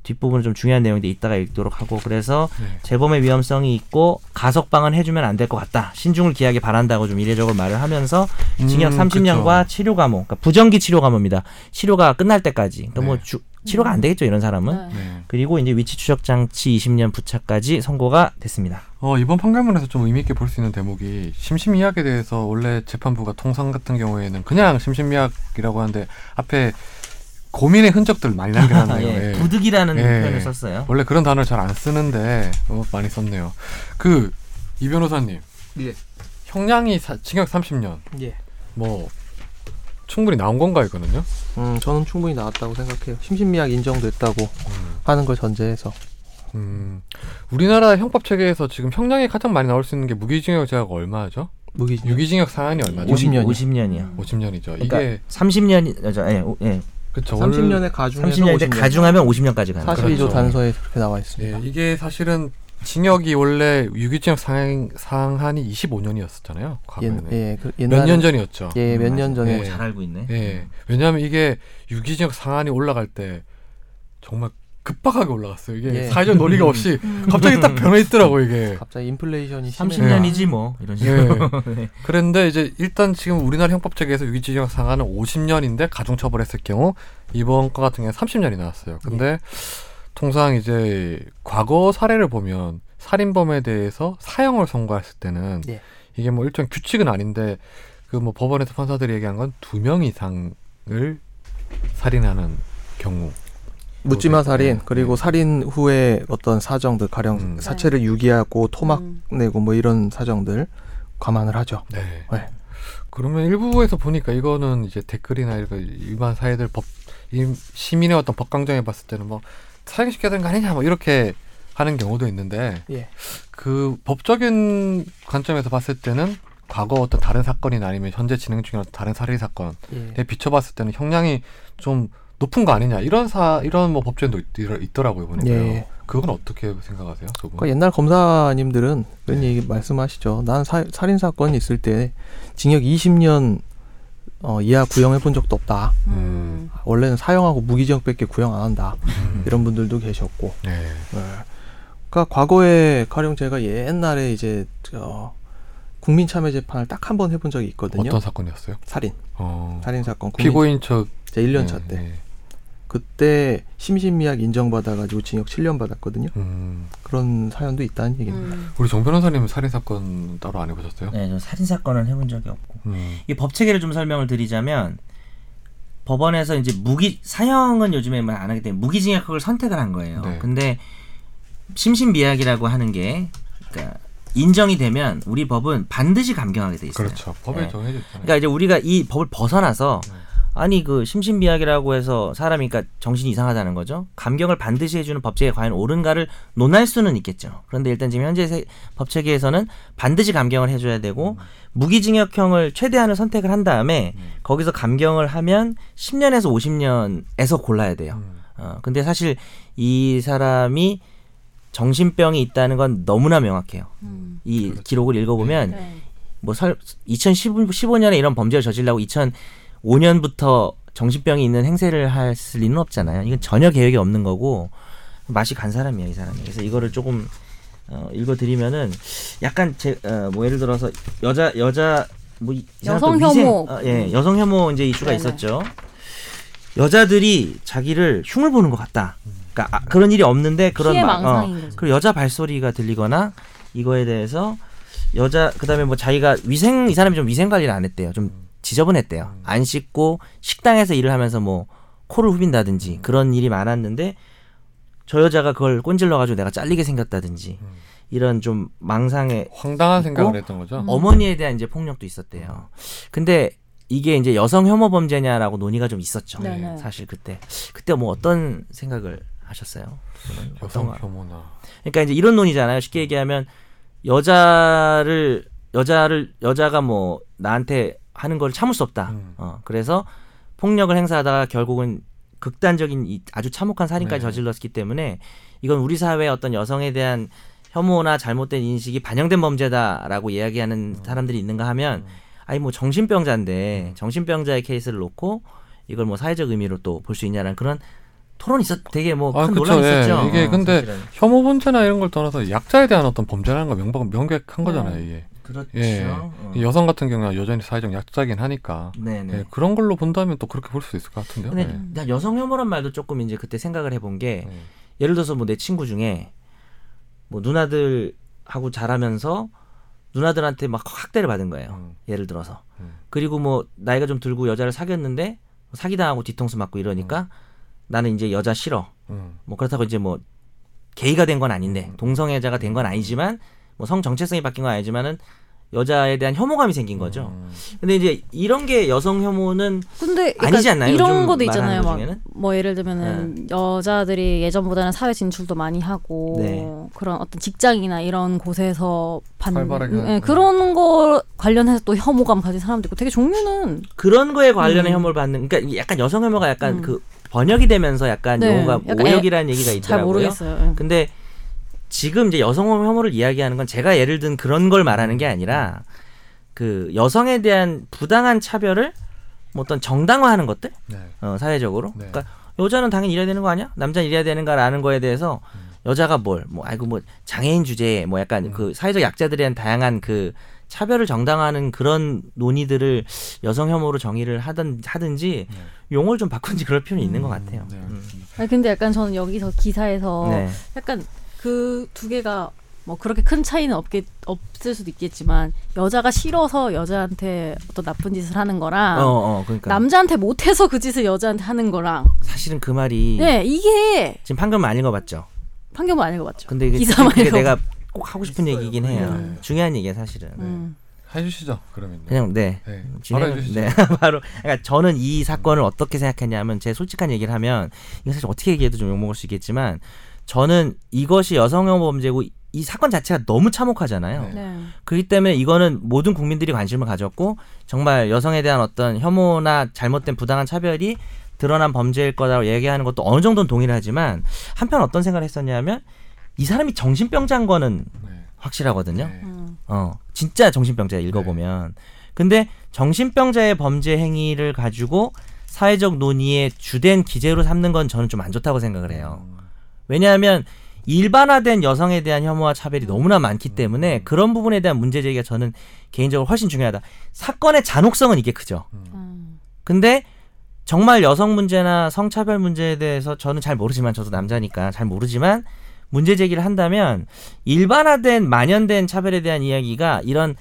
뒷부분은 좀 중요한 내용인데 이따가 읽도록 하고 그래서 네. 재범의 위험성이 있고 가석방은 해주면 안 될 것 같다. 신중을 기하게 바란다고 좀 이례적으로 말을 하면서 징역 음, 30년과 그쵸. 치료 감호, 그러니까 부정기 치료 감호입니다. 치료가 끝날 때까지. 그러니까 뭐 네. 주, 치료가 안 되겠죠 이런 사람은. 네. 네. 그리고 이제 위치 추적 장치 20년 부착까지 선고가 됐습니다. 어, 이번 판결문에서 좀 의미 있게 볼 수 있는 대목이 심신미약에 대해서 원래 재판부가 통상 같은 경우에는 그냥 심신미약이라고 하는데 앞에 고민의 흔적들을 많이 남겨놨네요. 예, 예. 부득이라는 예. 표현을 썼어요. 원래 그런 단어를 잘 안 쓰는데 어, 많이 썼네요. 그 이 변호사님 예. 형량이 사- 징역 30년 예. 뭐 충분히 나온 건가 이거는요? 음, 저는 충분히 나왔다고 생각해요. 심신미약 인정됐다고 음, 하는 걸 전제해서. 음, 우리나라 형법 체계에서 지금 형량이 가장 많이 나올 수 있는 게 무기징역 제하가 얼마죠? 무기 유기징역 상한이 얼마죠? 50 년이요. 50년이요. 50년이죠. 그러니까 이게 30년이죠. 예, 오- 예. 그쵸. 30년에 가중해서 30년인데 50년. 가중하면 50년까지 가는 거죠. 42조 그렇죠. 단서에 그렇게 나와 있습니다. 예, 이게 사실은 징역이 원래 유기징역 상, 상한이 25년이었었잖아요. 예, 과거에는. 예, 그 몇년 전이었죠. 예, 몇 년 전에 예. 잘 알고 있네. 예. 왜냐하면 이게 유기징역 상한이 올라갈 때 정말 급박하게 올라갔어요. 이게 예. 사회적 논리가 없이 음. 갑자기 딱 변해있더라고요. 이게. 갑자기 인플레이션이 심해. 30년이지 뭐 이런 식으로. 예. 그런데 이제 일단 지금 우리나라 형법 체계에서 유기징역 상한은 50년인데 가중처벌했을 경우 이번 거 같은 경우에 30년이 나왔어요. 근데 통상 이제 과거 사례를 보면 살인범에 대해서 사형을 선고했을 때는 예. 이게 뭐 일종 규칙은 아닌데 그 뭐 법원에서 판사들이 얘기한 건 두 명 이상을 살인하는 경우 묻지마 네. 살인 그리고 살인 후에 어떤 사정들 가령 음. 사체를 유기하고 토막 음. 내고 뭐 이런 사정들 감안을 하죠. 네. 네. 그러면 일부에서 보니까 이거는 이제 댓글이나 이런 일반 사회들 법이 시민의 어떤 법 강정해 봤을 때는 뭐 사형시켜야 되는 거 아니냐 뭐 이렇게 하는 경우도 있는데 예. 그 법적인 관점에서 봤을 때는 과거 어떤 다른 사건이나 아니면 현재 진행 중인 어떤 다른 살인 사건에 예. 비춰봤을 때는 형량이 좀 높은 거 아니냐 이런 사 이런 뭐 법조인도 있, 더라고요 보니까요. 예. 그건 어떻게 생각하세요, 두 분? 그 옛날 검사님들은 그런 얘기 말씀하시죠. 난 사, 살인 사건 있을 때 징역 20년 어, 이하 구형해 본 적도 없다. 음. 원래는 사형하고 무기징역밖에 구형 안 한다. 음. 이런 분들도 계셨고. 네. 네. 그러니까 과거에 가령 제가 옛날에 이제 저 국민 참여 재판을 딱 한 번 해본 적이 있거든요. 어떤 사건이었어요? 살인, 어. 살인 사건. 피고인 척 제 1년 차 네, 때. 네. 그때 심신미약 인정받아가지고 징역 7년 받았거든요. 음. 그런 사연도 있다는 얘기입니다. 음. 우리 정 변호사님 살인 사건 따로 안 해보셨어요? 네, 저 살인 사건은 해본 적이 없고 음. 이법 체계를 좀 설명을 드리자면 법원에서 이제 무기 사형은 요즘에 뭐안 하기 때문에 무기징역을 선택을 한 거예요. 네. 근데 심신미약이라고 하는 게 그러니까 인정이 되면 우리 법은 반드시 감경하게 돼 있어요. 그렇죠. 법에 네. 정해져 있잖아요. 그러니까 이제 우리가 이 법을 벗어나서 네. 아니 그 심신미약이라고 해서 사람이 그러니까 정신이 이상하다는 거죠. 감경을 반드시 해주는 법제가 과연 옳은가를 논할 수는 있겠죠. 그런데 일단 지금 현재 세- 법 체계에서는 반드시 감경을 해줘야 되고 무기징역형을 최대한을 선택을 한 다음에 음. 거기서 감경을 하면 10년에서 50년에서 골라야 돼요. 음. 어, 근데 사실 이 사람이 정신병이 있다는 건 너무나 명확해요. 음. 이 그렇죠. 기록을 읽어보면 네. 뭐 설, 2015년에 이런 범죄를 저질라고 2005년부터 정신병이 있는 행세를 할 리는 없잖아요. 이건 전혀 계획이 없는 거고 맛이 간 사람이야 이 사람이. 그래서 이거를 조금 어, 읽어드리면은 약간 제뭐 예를 들어서 여자 여자 뭐 여성 혐오. 어, 예 여성 혐오 이제 이슈가 네네. 있었죠. 여자들이 자기를 흉을 보는 것 같다. 그러니까 아, 그런 일이 없는데 그런 마- 어. 그리고 여자 발소리가 들리거나 이거에 대해서 여자 그다음에 뭐 자기가 위생 이 사람이 좀 위생 관리를 안 했대요. 좀 지저분했대요. 안 씻고 식당에서 일을 하면서 뭐 코를 후빈다든지 그런 일이 많았는데 저 여자가 그걸 꼰질러 가지고 내가 잘리게 생겼다든지 음. 이런 좀 망상에 황당한 생각을 했던 거죠. 음. 어머니에 대한 이제 폭력도 있었대요. 근데 이게 이제 여성 혐오 범죄냐라고 논의가 좀 있었죠. 네네. 사실 그때 그때 뭐 어떤 생각을 하셨어요? 어떤? 혐오나. 그러니까 이제 이런 논의잖아요. 쉽게 얘기하면 여자를 여자를 여자가 뭐 나한테 하는 걸 참을 수 없다. 음. 어 그래서 폭력을 행사하다가 결국은 극단적인 이 아주 참혹한 살인까지 네. 저질렀기 때문에 이건 우리 사회의 어떤 여성에 대한 혐오나 잘못된 인식이 반영된 범죄다라고 이야기하는 사람들이 있는가 하면 음. 아니 뭐 정신병자인데 정신병자의 케이스를 놓고 이걸 뭐 사회적 의미로 또 볼 수 있냐라는 그런 토론이 있었 되게 뭐큰 아. 논란이 예. 있었죠. 이게 어, 근데 사실은. 혐오 범죄나 이런 걸 떠나서 약자에 대한 어떤 범죄라는 건 명박 명백한 거잖아요. 이게. 그렇죠. 예. 어. 이 여성 같은 경우는 여전히 사회적 약자긴 하니까. 네네. 예, 그런 걸로 본다면 또 그렇게 볼 수 있을 것 같은데요. 근데 예. 나 여성 혐오란 말도 조금 이제 그때 생각을 해본 게 예. 예를 들어서 뭐 내 친구 중에 뭐 누나들하고 자라면서 누나들한테 막 학대를 받은 거예요. 음. 예를 들어서. 음. 그리고 뭐 나이가 좀 들고 여자를 사귀었는데 사기당하고 뒤통수 맞고 이러니까 나는 이제 여자 싫어. 음. 뭐 그렇다고 이제 뭐 게이가 된 건 아닌데 음. 동성애자가 된 건 아니지만 뭐 성 정체성이 바뀐 건 아니지만은 여자에 대한 혐오감이 생긴 거죠. 음. 근데 이제 이런 게 여성 혐오는 근데 그러니까 아니지 않나요? 이런 것도 있잖아요. 것막 중에는? 뭐 예를 들면은 여자들이 예전보다는 사회 진출도 많이 하고 네. 그런 어떤 직장이나 이런 곳에서 받는 활발하게 예, 하는. 그런 거 관련해서 또 혐오감 가진 사람도 있고 되게 종류는 그런 거에 관련해 음. 혐오를 받는 그러니까 약간 여성 혐오가 약간 음. 그 번역이 되면서 약간 네, 용어가 약간 오역이라는 얘기가 잘 있더라고요. 모르겠어요. 예. 근데 지금 이제 여성 혐오를 이야기하는 건 제가 예를 든 그런 걸 말하는 게 아니라 그 여성에 대한 부당한 차별을 뭐 어떤 정당화하는 것들 네. 어, 사회적으로 네. 그러니까 여자는 당연히 일해야 되는 거 아니야? 남자는 일해야 되는가라는 거에 대해서 음. 여자가 뭘 뭐 아이고 뭐 장애인 주제에 뭐 약간 음. 그 사회적 약자들에 대한 다양한 그 차별을 정당화하는 그런 논의들을 여성 혐오로 정의를 하든 하든지 네. 용어를 좀 바꾼지 그럴 필요는 있는 것 음. 같아요. 네, 음. 아니, 근데 약간 저는 여기서 기사에서 네. 약간 그 두 개가 뭐 그렇게 큰 차이는 없겠 없을 수도 있겠지만 여자가 싫어서 여자한테 어떤 나쁜 짓을 하는 거랑 어, 어, 그러니까 남자한테 못해서 그 짓을 여자한테 하는 거랑 사실은 그 말이 네 이게 지금 방금 안 읽어봤죠. 판결문 안 읽어봤죠. 근데 이게 기사만 읽어. 내가 꼭 하고 싶은 얘기긴 해요. 음. 중요한 얘기야 사실은. 음. 해주시죠. 그러면. 그냥 네. 네. 바로 진행 해주시죠. 네 바로 그러니까 저는 이 사건을 어떻게 생각했냐면 제 솔직한 얘기를 하면 이거 사실 어떻게 얘기해도 좀 욕먹을 수 있겠지만 저는 이것이 여성혐오 범죄고 이 사건 자체가 너무 참혹하잖아요. 네. 네. 그렇기 때문에 이거는 모든 국민들이 관심을 가졌고 정말 여성에 대한 어떤 혐오나 잘못된 부당한 차별이 드러난 범죄일 거라고 얘기하는 것도 어느 정도는 동의를 하지만 한편 어떤 생각을 했었냐면 이 사람이 정신병자인 거는 네. 확실하거든요. 네. 음. 어, 진짜 정신병자 읽어보면. 근데 정신병자의 범죄 행위를 가지고 사회적 논의의 주된 기제로 삼는 건 저는 좀 안 좋다고 생각을 해요. 음. 왜냐하면 일반화된 여성에 대한 혐오와 차별이 너무나 많기 때문에 그런 부분에 대한 문제 제기가 저는 개인적으로 훨씬 중요하다. 사건의 잔혹성은 이게 크죠. 음. 근데 정말 여성 문제나 성차별 문제에 대해서 저는 잘 모르지만 저도 남자니까 잘 모르지만 문제 제기를 한다면 일반화된 만연된 차별에 대한 이야기가 이런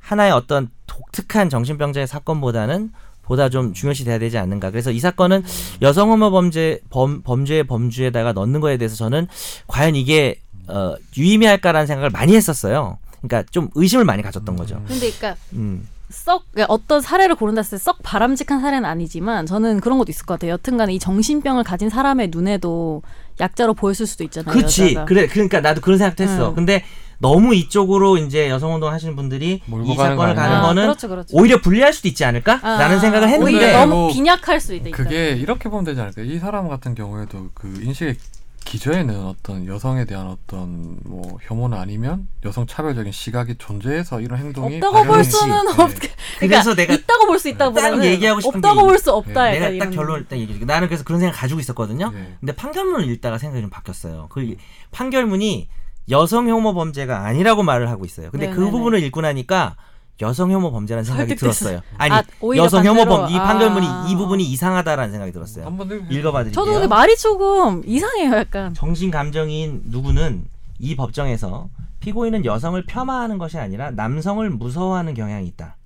하나의 어떤 독특한 정신병자의 사건보다는 보다 좀 중요시 돼야 되지 않는가. 그래서 이 사건은 여성 혐오 범죄 범, 범죄의 범주에다가 넣는 거에 대해서 저는 과연 이게 어, 유의미할까라는 생각을 많이 했었어요. 그러니까 좀 의심을 많이 가졌던 거죠. 근데 그러니까 음. 썩 그러니까 어떤 사례를 고른다 했을 때 썩 바람직한 사례는 아니지만 저는 그런 것도 있을 것 같아요. 여튼간에 이 정신병을 가진 사람의 눈에도 약자로 보였을 수도 있잖아요. 그렇지. 여자가. 그래. 그러니까 나도 그런 생각도 했어. 음. 근데 너무 이쪽으로 이제 여성 운동 하시는 분들이 이 가는 사건을 거 가는 아니야? 아, 거는 그렇죠, 그렇죠. 오히려 불리할 수도 있지 않을까라는 아, 생각을 했는데 오히려 너무 뭐 빈약할 수도 있다. 그게 이렇게 보면 되지 않을까? 이 사람 같은 경우에도 그 인식의 기저에는 어떤 여성에 대한 어떤 뭐 혐오나 아니면 여성 차별적인 시각이 존재해서 이런 행동이 없다고 볼 수는 네. 없. 그래서 내가 있다고 볼 수 있다 보다는 딱 얘기하고 싶은 없다고 게볼수 없다. 네, 내가 딱 결론을 딱 얘기해. 나는 그래서 그런 생각 가지고 있었거든요. 네. 근데 판결문을 읽다가 생각이 좀 바뀌었어요. 그 판결문이 여성 혐오 범죄가 아니라고 말을 하고 있어요. 근데 그 네네네. 부분을 읽고 나니까 여성 혐오 범죄라는 생각이. 들었어요. 아니 아, 오히려 여성 혐오 반대로. 범이 판결문이 아. 이 부분이 이상하다라는 생각이 들었어요. 한번 읽- 읽어봐 드릴게요. 저도 근데 말이 조금 이상해요, 약간. 정신 감정인 누구는 이 법정에서 피고인은 여성을 폄하하는 것이 아니라 남성을 무서워하는 경향이 있다.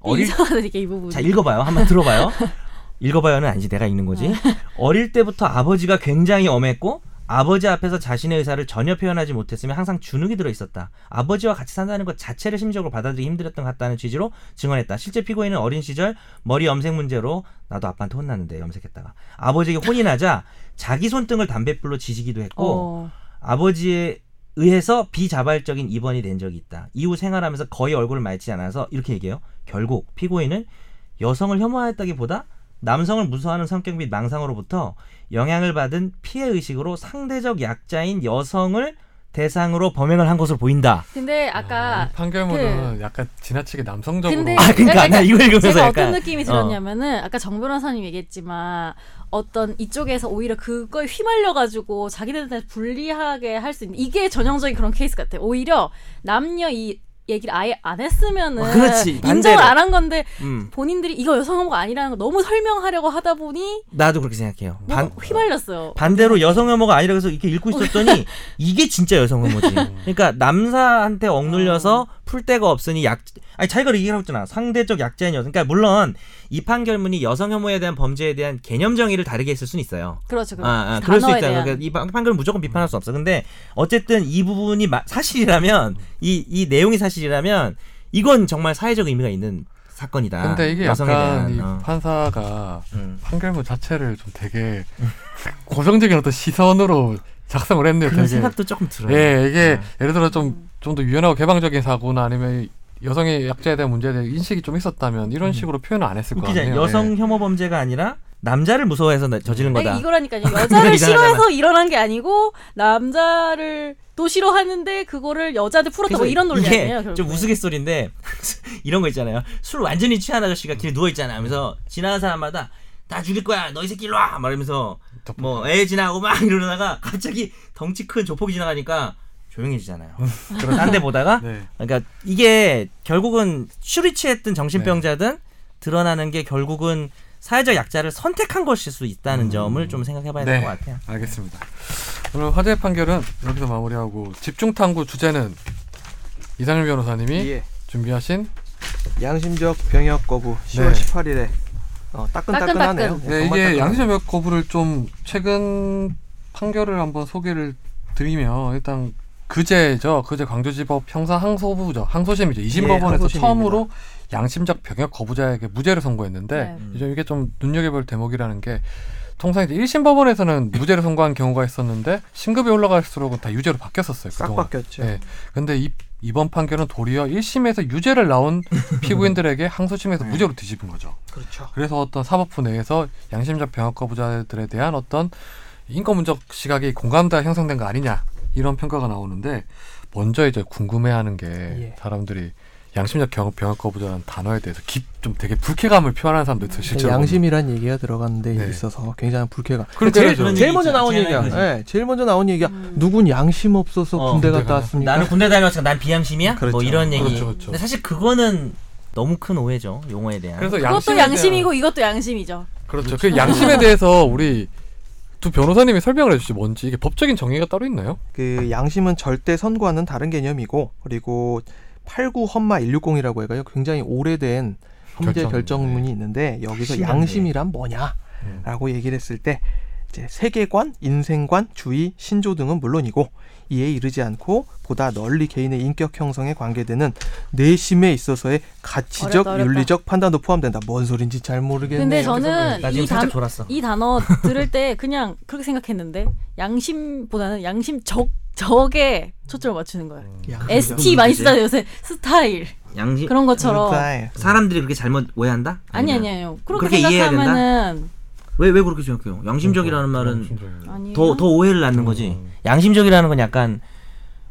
어릴 이상하다 이게 이 부분. 자 읽어봐요. 한번 들어봐요. 읽어봐요는 아니지 내가 읽는 거지. 네. 어릴 때부터 아버지가 굉장히 엄했고 아버지 앞에서 자신의 의사를 전혀 표현하지 못했으며 항상 주눅이 들어 있었다. 아버지와 같이 산다는 것 자체를 심리적으로 받아들이기 힘들었던 것 같다는 취지로 증언했다. 실제 피고인은 어린 시절 머리 염색 문제로 나도 아빠한테 혼났는데 염색했다가 아버지에게 혼이 나자 자기 손등을 담뱃불로 지지기도 했고 어. 아버지에 의해서 비자발적인 입원이 된 적이 있다. 이후 생활하면서 거의 얼굴을 마주치지 않아서 이렇게 얘기해요. 결국 피고인은 여성을 혐오하였다기보다 남성을 무서워하는 성격 및 망상으로부터 영향을 받은 피해 의식으로 상대적 약자인 여성을 대상으로 범행을 한 것으로 보인다. 근데 아, 아까 이 판결문은 약간 지나치게 남성적으로 근데 아 그러니까 나 이거 읽으면서 제가 약간 어떤 느낌이 들었냐면은 아까 정 변호사님 얘기했지만 어떤 이쪽에서 오히려 그거에 휘말려 가지고 자기들한테 불리하게 할 수 있는 이게 전형적인 그런 케이스 같아요. 오히려 남녀 이 얘기를 아예 안 했으면은 어, 그렇지. 반대로. 인정을 안 한 건데 음, 본인들이 이거 여성 혐오가 아니라는 걸 너무 설명하려고 하다 보니 나도 그렇게 생각해요. 반, 반, 휘말렸어요. 반대로 여성 혐오가 아니라 그래서 이렇게 읽고 있었더니 이게 진짜 여성 혐오지. 그러니까 남사한테 억눌려서 풀 데가 없으니 약 아니 자기가 얘기하고 있잖아. 상대적 약자인 여성. 그러니까 물론 이 판결문이 여성 혐오에 대한 범죄에 대한 개념 정의를 다르게 했을 수는 있어요. 그렇죠. 그렇죠. 아, 아 그럴 수. 대한. 그러니까 이 판- 판결은 무조건 비판할 수 없어. 근데 어쨌든 이 부분이 마- 사실이라면 이 이 내용이 사실이라면 이건 정말 사회적 의미가 있는 사건이다. 근데 이게 여성에 약간 대한 이 어. 판사가 음. 판결문 자체를 좀 되게 고정적인 어떤 시선으로 작성을 했네요. 그런 되게. 생각도 조금 들어요. 예, 이게 어. 예를 들어 좀 좀 더 유연하고 개방적인 사고나 아니면 여성의 약자에 대한 문제에 대한 인식이 좀 있었다면 이런 음. 식으로 표현을 안 했을 웃기잖아요. 같네요. 여성 예. 혐오 범죄가 아니라 남자를 무서워해서 나- 저지른 거다. 아니, 이거라니까요. 여자를. 싫어해서 일어난 게 아니고 남자를 또 싫어하는데 그거를 여자한테 풀었다 뭐 이런 논리 이게 아니에요? 좀. 우스갯소리인데 이런 거 있잖아요. 술 완전히 취한 아저씨가 길에 누워 있잖아. 하면서 지나가는 사람마다 다 죽일 거야. 너 이 새끼 일로 와. 말하면서 뭐 애 지나고 막 이러다가 갑자기 덩치 큰 조폭이 지나가니까 조용해지잖아요. 그런 딴 데 보다가 네. 그러니까 이게 결국은 술이 취했든 정신병자든 드러나는 게 결국은 사회적 약자를 선택한 것일 수 있다는 음. 점을 좀 생각해봐야 네. 될것 같아요. 알겠습니다. 오늘 화재 판결은 여기서 마무리하고 집중 탐구 주제는 이상일 변호사님이 예. 준비하신 양심적 병역 거부 10월 네. 18일에 어, 따끈따끈하네요. 따끈따끈. 네, 정말 이게. 양심적 거부를 좀 최근 판결을 한번 소개를 드리면 일단 그제죠. 그제 광주지법 형사 항소부죠. 항소심이죠. 이심법원에서 예, 항소심입니다. 처음으로 양심적 병역 거부자에게 무죄를 선고했는데 네. 이제 이게 좀 눈여겨볼 대목이라는 게 통상 이제 1심 법원에서는 무죄를 선고한 경우가 있었는데 신급이 올라갈수록은 다 유죄로 바뀌었었어요. 싹 그동안. 바뀌었죠. 네. 근데 이, 이번 판결은 도리어 1심에서 유죄를 나온 피고인들에게 항소심에서 무죄로 뒤집은 거죠. 그렇죠. 그래서 어떤 사법부 내에서 양심적 병역 거부자들에 대한 어떤 인권 문적 시각이 공감대가 형성된 거 아니냐 이런 평가가 나오는데 먼저 이제 궁금해하는 게 예. 사람들이 양심적 병역, 병역 거부자라는 단어에 대해서 깊, 좀 되게 불쾌감을 표현하는 사람도 있어요. 실제로. 양심이란 얘기가 들어갔는데 네. 있어서 굉장한 불쾌감. 그러니까 제일, 제일 얘기 먼저. 나온 제일 얘기야. 예, 제일 먼저 나온 얘기야. 음. 누군 양심 없어서 어, 군대 갔다. 왔습니까? 나는 군대 다녀왔으니까 난 비양심이야? 그렇죠. 뭐 이런 얘기. 그렇죠, 그렇죠. 근데 사실 그거는 너무 큰 오해죠 용어에 대한. 그래서 그것도 양심에 대한- 양심이고 이것도 양심이죠. 그렇죠. 그 양심에 대해서 우리 두 변호사님이 설명을 해주시 뭔지 이게 법적인 정의가 따로 있나요? 그 양심은 절대 선과는 다른 개념이고 그리고 89 험마 160이라고 해가요. 굉장히 오래된 헌재 결정. 결정문이 있는데 여기서. 양심이란 뭐냐라고 얘기를 했을 때 이제 세계관, 인생관, 주의, 신조 등은 물론이고 이에 이르지 않고 보다 널리 개인의 인격 형성에 관계되는 내심에 있어서의 가치적, 어렵다, 어렵다. 윤리적 판단도 포함된다. 뭔 소린지 잘 모르겠네요. 근데 저는 이, 단, 돌았어. 이 단어 들을 때 그냥 그렇게 생각했는데 양심보다는 양심 적 적에 초점을 맞추는 거예요. ST 많이? 쓰잖아요 요새 스타일 양심 그런 것처럼 스타일. 사람들이 그렇게 잘못 오해한다? 아니 아니 아니요 그렇게, 그렇게 이해해야 된다? 생각하면은 왜, 왜 그렇게 생각해요? 양심적이라는 말은 양심적이라는 아니에요. 더, 더 오해를 낳는 거지. 음. 양심적이라는 건 약간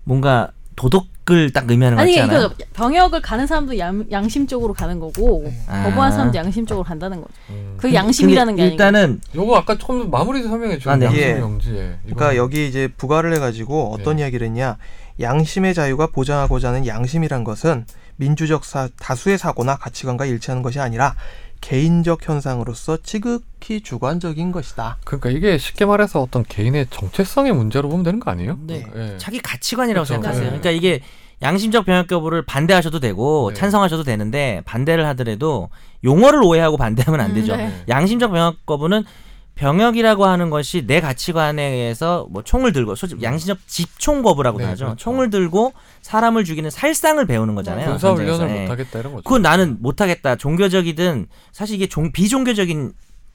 뭔가 도덕을 딱 의미하는 거 아니 같지 않아요? 이거 병역을 가는 사람도 양, 양심적으로 가는 거고 아. 거부하는 사람도 양심적으로 간다는 거죠. 음. 그게 양심이라는 게 근데 아니고 일단은 요거 아까 조금 마무리 설명해 주신 아, 네. 양심 예. 예. 그러니까 여기 이제 부과를 해가지고 어떤 네. 이야기를 했냐 양심의 자유가 보장하고자 하는 양심이란 것은 민주적 사, 다수의 사고나 가치관과 일치하는 것이 아니라 개인적 현상으로서 지극히 주관적인 것이다. 그러니까 이게 쉽게 말해서 어떤 개인의 정체성의 문제로 보면 되는 거 아니에요? 네. 예. 자기 가치관이라고 그렇죠. 생각하세요. 네. 그러니까 이게 양심적 병역 거부를 반대하셔도 되고 네. 찬성하셔도 되는데 반대를 하더라도 용어를 오해하고 반대하면 안 음, 되죠. 네. 양심적 병역 거부는 병역이라고 하는 것이 내 가치관에 의해서 뭐 총을 들고 솔직히 양심적 집총 거부라고도 네, 하죠. 그렇죠. 총을 들고 사람을 죽이는 살상을 배우는 거잖아요. 군사. 훈련을 예. 못 하겠다 이런 거죠. 그건 나는 못 하겠다. 종교적이든 사실 이게 종, 비종교적인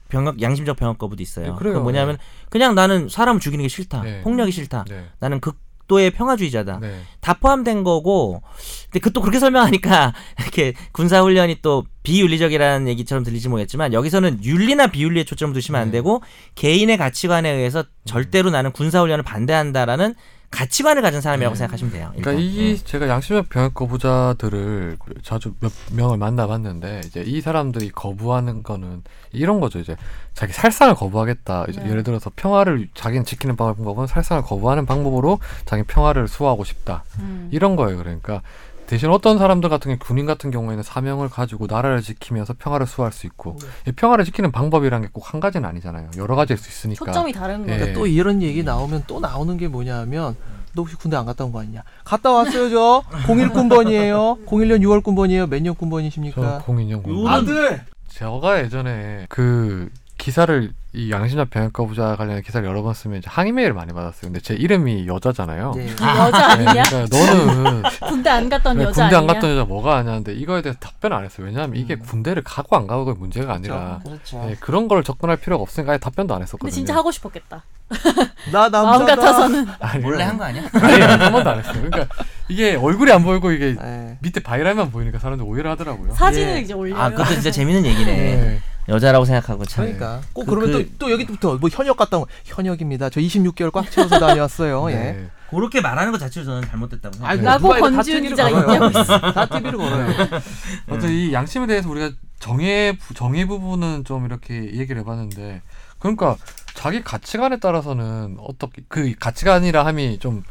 병역 양심적 병역 거부도 있어요. 네, 그래요. 그건 뭐냐면 그냥 나는 사람 죽이는 게 싫다. 네. 폭력이 싫다. 네. 나는 극 도의 평화주의자다. 네. 다 포함된 거고 근데 그 또 그렇게 설명하니까 이렇게 군사 훈련이 또 비윤리적이라는 얘기처럼 들리지 모르겠지만 여기서는 윤리나 비윤리에 초점을 두시면 안 네. 되고 개인의 가치관에 의해서 절대로 나는 군사 훈련을 반대한다라는 가치관을 가진 사람이라고 네. 생각하시면 돼요. 그러니까 일단. 이 제가 양심적 병역 거부자들을 자주 몇 명을 만나봤는데 이제 이 사람들이 거부하는 거는 이런 거죠. 이제 자기 살상을 거부하겠다. 이제 네. 예를 들어서 평화를 자기는 지키는 방법은 살상을 거부하는 방법으로 자기 평화를 수호하고 싶다. 음. 이런 거예요. 그러니까 대신 어떤 사람들 같은 경우 군인 같은 경우에는 사명을 가지고 나라를 지키면서 평화를 수호할 수 있고 이 평화를 지키는 방법이란 게 꼭 한 가지는 아니잖아요. 여러 가지일 수 있으니까. 초점이 다른 예. 그러니까 또 이런 얘기 나오면 또 나오는 게 뭐냐면 너 혹시 군대 안 갔다 온 거 아니냐? 갔다 왔어요 저. 01 군번이에요. 01년 6월 군번이에요. 몇년저 군번이십니까? 공인형 군. 요런- 아들. 제가 예전에 그 기사를 이 양심적 병역 거부자 관련된 기사를 여러 번 쓰면 이제 항의 메일을 많이 받았어요. 근데 제 이름이 여자잖아요. 예. 여자 네, 아니냐? 그러니까 너는 군대 안 갔던 네, 여자 군대 안 아니냐? 갔던 여자 뭐가 아냐는데 이거에 대해서 답변 안 했어요. 왜냐하면 이게 음. 군대를 가고 안 가고가 문제가 아니라 그렇죠. 네, 그런 걸 접근할 필요가 없으니까 아예 답변도 안 했었거든요. 근데 진짜 하고 싶었겠다. 나 남자다. 마음 같아서는 아니, 몰래 한 거 아니야? 아니 한 번도 안 했어요. 그러니까 이게 얼굴이 안 보이고 이게 예. 밑에 바이랄만 보이니까 사람들 오해를 하더라고요. 사진을 예. 이제 올려요. 아 그것도 진짜 재밌는 얘기네. 네. 여자라고 생각하고 참. 그러니까 꼭 그- 그, 러면 그- 또, 또 여기부터 뭐 현역 갔다 온 거. 현역입니다. 저 26개월 꽉 채워서 다녀왔어요. 예. 네. 그렇게 말하는 것 자체로 저는 잘못됐다고 생각해요. 라고 다 권지훈 기자가. 얘기하고 있어. 다 TV를 걸어요. 어떤 이 양심에 대해서 우리가 정의 부- 정의 부분은 좀 이렇게 얘기를 해봤는데 그러니까 자기 가치관에 따라서는 어떻게 그 가치관이라 함이 좀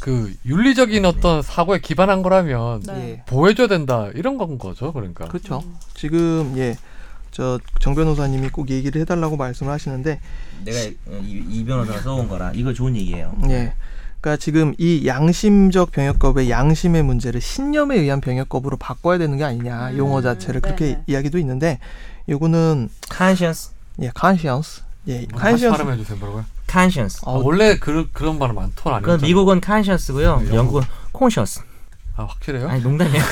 그 윤리적인 어떤 사고에 기반한 거라면 네. 예. 보호해줘야 된다 이런 건 거죠 그러니까 그렇죠. 지금 예. 저 정 변호사님이 꼭 얘기를 해달라고 말씀을 하시는데 내가 이, 이 변호사가 써온 거라 이거 좋은 얘기예요. 예. 그러니까 지금 이 양심적 병역거부의 양심의 문제를 신념에 의한 병역거부로 바꿔야 되는 게 아니냐 음, 용어 자체를 그렇게 네네. 이야기도 있는데 요거는 conscience, 예 conscience 예 conscience 발음해 주세요 뭐라고요? Conscience. 아, 원래 그, 그런 발음 안톤 그? 미국은 conscience고요. 네, 영국은 conscious. 아 확실해요? 아니 농담이에요.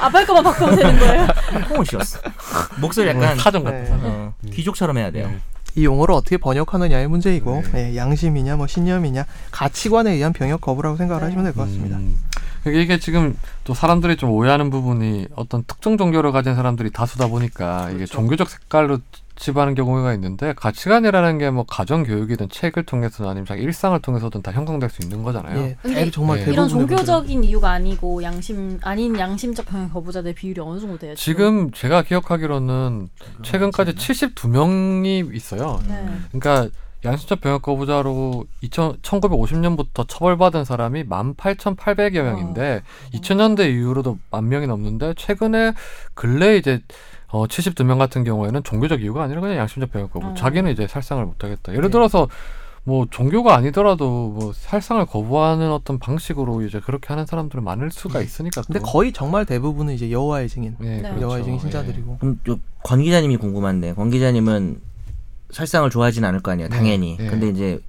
아빠 거만 바꾸면 되는 거예요. conscious. 목소리 약간 사전 같은 네. 어, 귀족처럼 해야 돼요. 네. 이 용어를 어떻게 번역하느냐의 문제이고 네. 예, 양심이냐 뭐 신념이냐 가치관에 의한 병역 거부라고 생각을 네. 하시면 될 것 같습니다. 음, 이게 지금 또 사람들이 좀 오해하는 부분이 어떤 특정 종교를 가진 사람들이 다수다 보니까 이게 그렇죠. 종교적 색깔로 집하는 경우가 있는데 가치관이라는 게 뭐 가정 교육이든 책을 통해서든 아니면 자기 일상을 통해서든 다 형성될 수 있는 거잖아요. 예, 대, 정말 예. 이런 종교적인 이유가 아니고 양심 아닌 양심적 병역 거부자들 비율이 어느 정도 돼요? 지금 제가 기억하기로는 최근까지 72명이 있어요. 네. 그러니까 양심적 병역 거부자로 2000, 1950년부터 처벌받은 사람이 18,800여 명인데 2000년대 이후로도 만 명이 넘는데 최근에 근래 이제 어 72명 같은 경우에는 종교적 이유가 아니라 그냥 양심적 병역 거부. 어. 자기는 이제 살상을 못 하겠다. 예를 네. 들어서 뭐 종교가 아니더라도 뭐 살상을 거부하는 어떤 방식으로 이제 그렇게 하는 사람들은 많을 수가 있으니까. 근데. 거의 정말 대부분은 이제 여호와의 증인, 예, 네. 그렇죠. 여호와의 증인 예. 신자들이고. 그럼 저권 기자님이 궁금한데 권 기자님은 살상을 좋아하진 않을 거 아니에요 네, 당연히 네. 근데 이제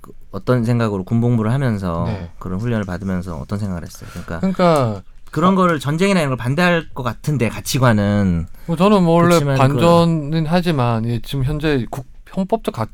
그 어떤 생각으로 군복무를 하면서 네. 그런 훈련을 받으면서 어떤 생각을 했어요 그러니까 그러니까 그런 거를 전쟁이나 이런 걸 반대할 것 같은데 가치관은. 뭐 저는 뭐 원래 그렇지만 반전은 하지만 예, 지금 현재 국, 헌법적 가,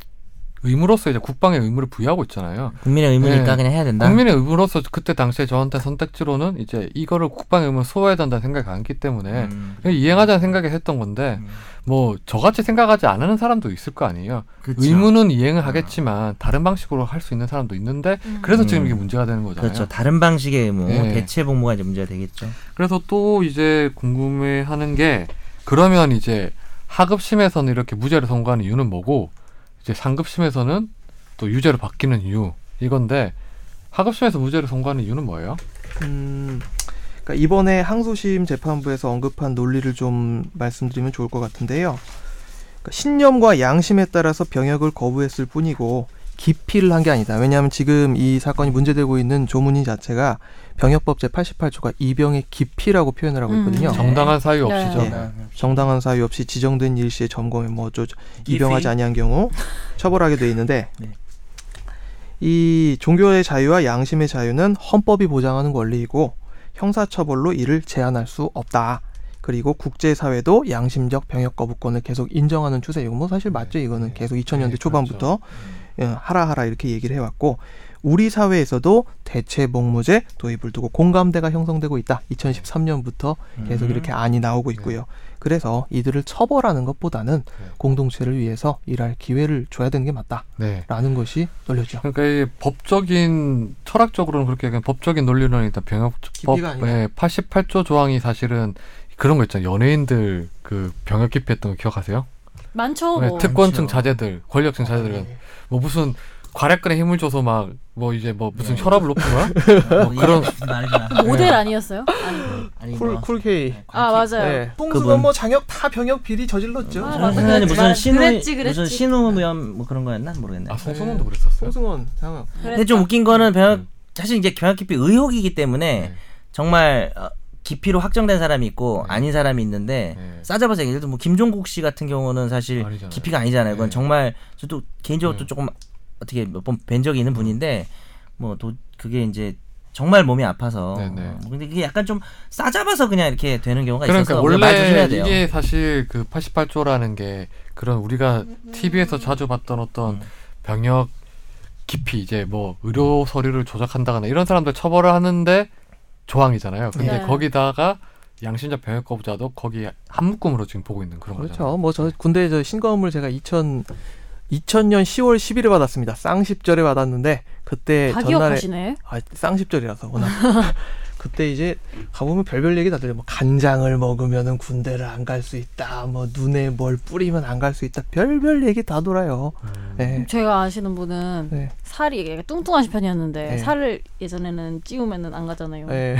의무로서 이제 국방의 의무를 부여하고 있잖아요. 국민의 의무니까 네. 그냥 해야 된다 국민의 의무로서 그때 당시에 저한테 선택지로는 이제 이거를 국방의 의무를 소화해야 된다는 생각이 많기 때문에 음. 그냥 이행하자는 생각에 했던 건데 음. 뭐 저같이 생각하지 않는 사람도 있을 거 아니에요. 그쵸. 의무는 이행을 하겠지만 다른 방식으로 할 수 있는 사람도 있는데 음. 그래서 지금 음. 이게 문제가 되는 거잖아요. 그렇죠 다른 방식의 의무 네. 대체 복무가 이제 문제가 되겠죠 그래서 또 이제 궁금해하는 게 그러면 이제 하급심에서는 이렇게 무죄를 선고하는 이유는 뭐고 이제 상급심에서는 또 유죄로 바뀌는 이유 이건데 하급심에서 무죄를 선고하는 이유는 뭐예요? 음, 그러니까 이번에 항소심 재판부에서 언급한 논리를 좀 말씀드리면 좋을 것 같은데요. 그러니까 신념과 양심에 따라서 병역을 거부했을 뿐이고 기피를 한 게 아니다. 왜냐하면 지금 이 사건이 문제되고 있는 조문인 자체가 병역법 제 88조가 이병의 기피라고 표현을 하고 음. 있거든요. 정당한 사유 네. 없이죠. 예. 정당한 사유 없이 지정된 일시에 점검에 뭐 어쩌 입영하지 아니한 경우 처벌하게 돼 있는데 네. 이 종교의 자유와 양심의 자유는 헌법이 보장하는 권리이고 형사처벌로 이를 제한할 수 없다. 그리고 국제사회도 양심적 병역 거부권을 계속 인정하는 추세. 이거 뭐 사실 맞죠? 이거는 네. 계속 2000년대 네, 초반부터 예, 하라 하라 이렇게 얘기를 해왔고 우리 사회에서도 대체 복무제 도입을 두고 공감대가 형성되고 있다. 2013년부터 계속 음. 이렇게 안이 나오고 있고요. 그래서 이들을 처벌하는 것보다는 네. 공동체를 위해서 일할 기회를 줘야 되는 게 맞다라는 네. 것이 논리죠. 그러니까 이 법적인 철학적으로는 그렇게 얘기하면 법적인 논리는 일단 병역법 기피가 아니라. 예, 88조 조항이 사실은 그런 거 있잖아요. 연예인들 그 병역 기피했던 거 기억하세요? 많죠. 네, 뭐. 특권층 많죠. 자제들, 권력층 자제들은 뭐 무슨 괄약근에 힘을 줘서 막 뭐 이제 뭐 무슨 네. 혈압을 높은 거야? 뭐 그런 말이잖아 모델 아니었어요? 아니. 아니 쿨 뭐 쿨케이. 아 맞아요. 네. 뽕수건 뭐 장혁 다 병역 비리 저질렀죠. 아, 맞아. 무슨 무슨 그랬지. 신우 그랬지, 그랬지. 무슨 신우염 뭐 그런 거였나 모르겠네. 아 송승헌도 그랬었어요. 송승헌 장혁. 근데 좀 웃긴 거는 병역 음. 사실 이제 병역 기피 의혹이기 때문에 네. 정말 어, 기피로 확정된 사람이 있고 네. 아닌 사람이 있는데 네. 싸잡아서 예를 들어 뭐 김종국 씨 같은 경우는 사실 아니잖아요. 기피가 아니잖아요. 그건 네. 정말 저도 개인적으로 또 네. 조금 어떻게 몇 번 뵌 적이 있는 분인데 뭐또 그게 이제 정말 몸이 아파서 네, 네. 뭐 근데 그게 약간 좀 싸잡아서 그냥 이렇게 되는 경우가 그러니까 있어서 우리가 말 조심해야 원래 돼요. 이게 사실 그 88조라는 게 그런 우리가 TV에서 자주 봤던 어떤 음. 병역 기피 이제 뭐 의료 서류를 조작한다거나 이런 사람들 처벌을 하는데 조항이잖아요. 근데 네. 거기다가 양심적 병역 거부자도 거기 한 묶음으로 지금 보고 있는 그런 거죠. 그렇죠. 뭐 저 군대 저 신검을 제가 2000 2000년 10월 10일에 받았습니다. 쌍십절에 받았는데 그때 다 전날에 기억하시네. 아, 쌍십절이라서 워낙 그때 이제 가보면 별별 얘기 다들 뭐 간장을 먹으면은 군대를 안 갈 수 있다. 뭐 눈에 뭘 뿌리면 안 갈 수 있다. 별별 얘기 다 돌아요. 음. 네. 제가 아시는 분은 네. 살이 뚱뚱하신 편이었는데 네. 살을 예전에는 찌우면은 안 가잖아요. 네.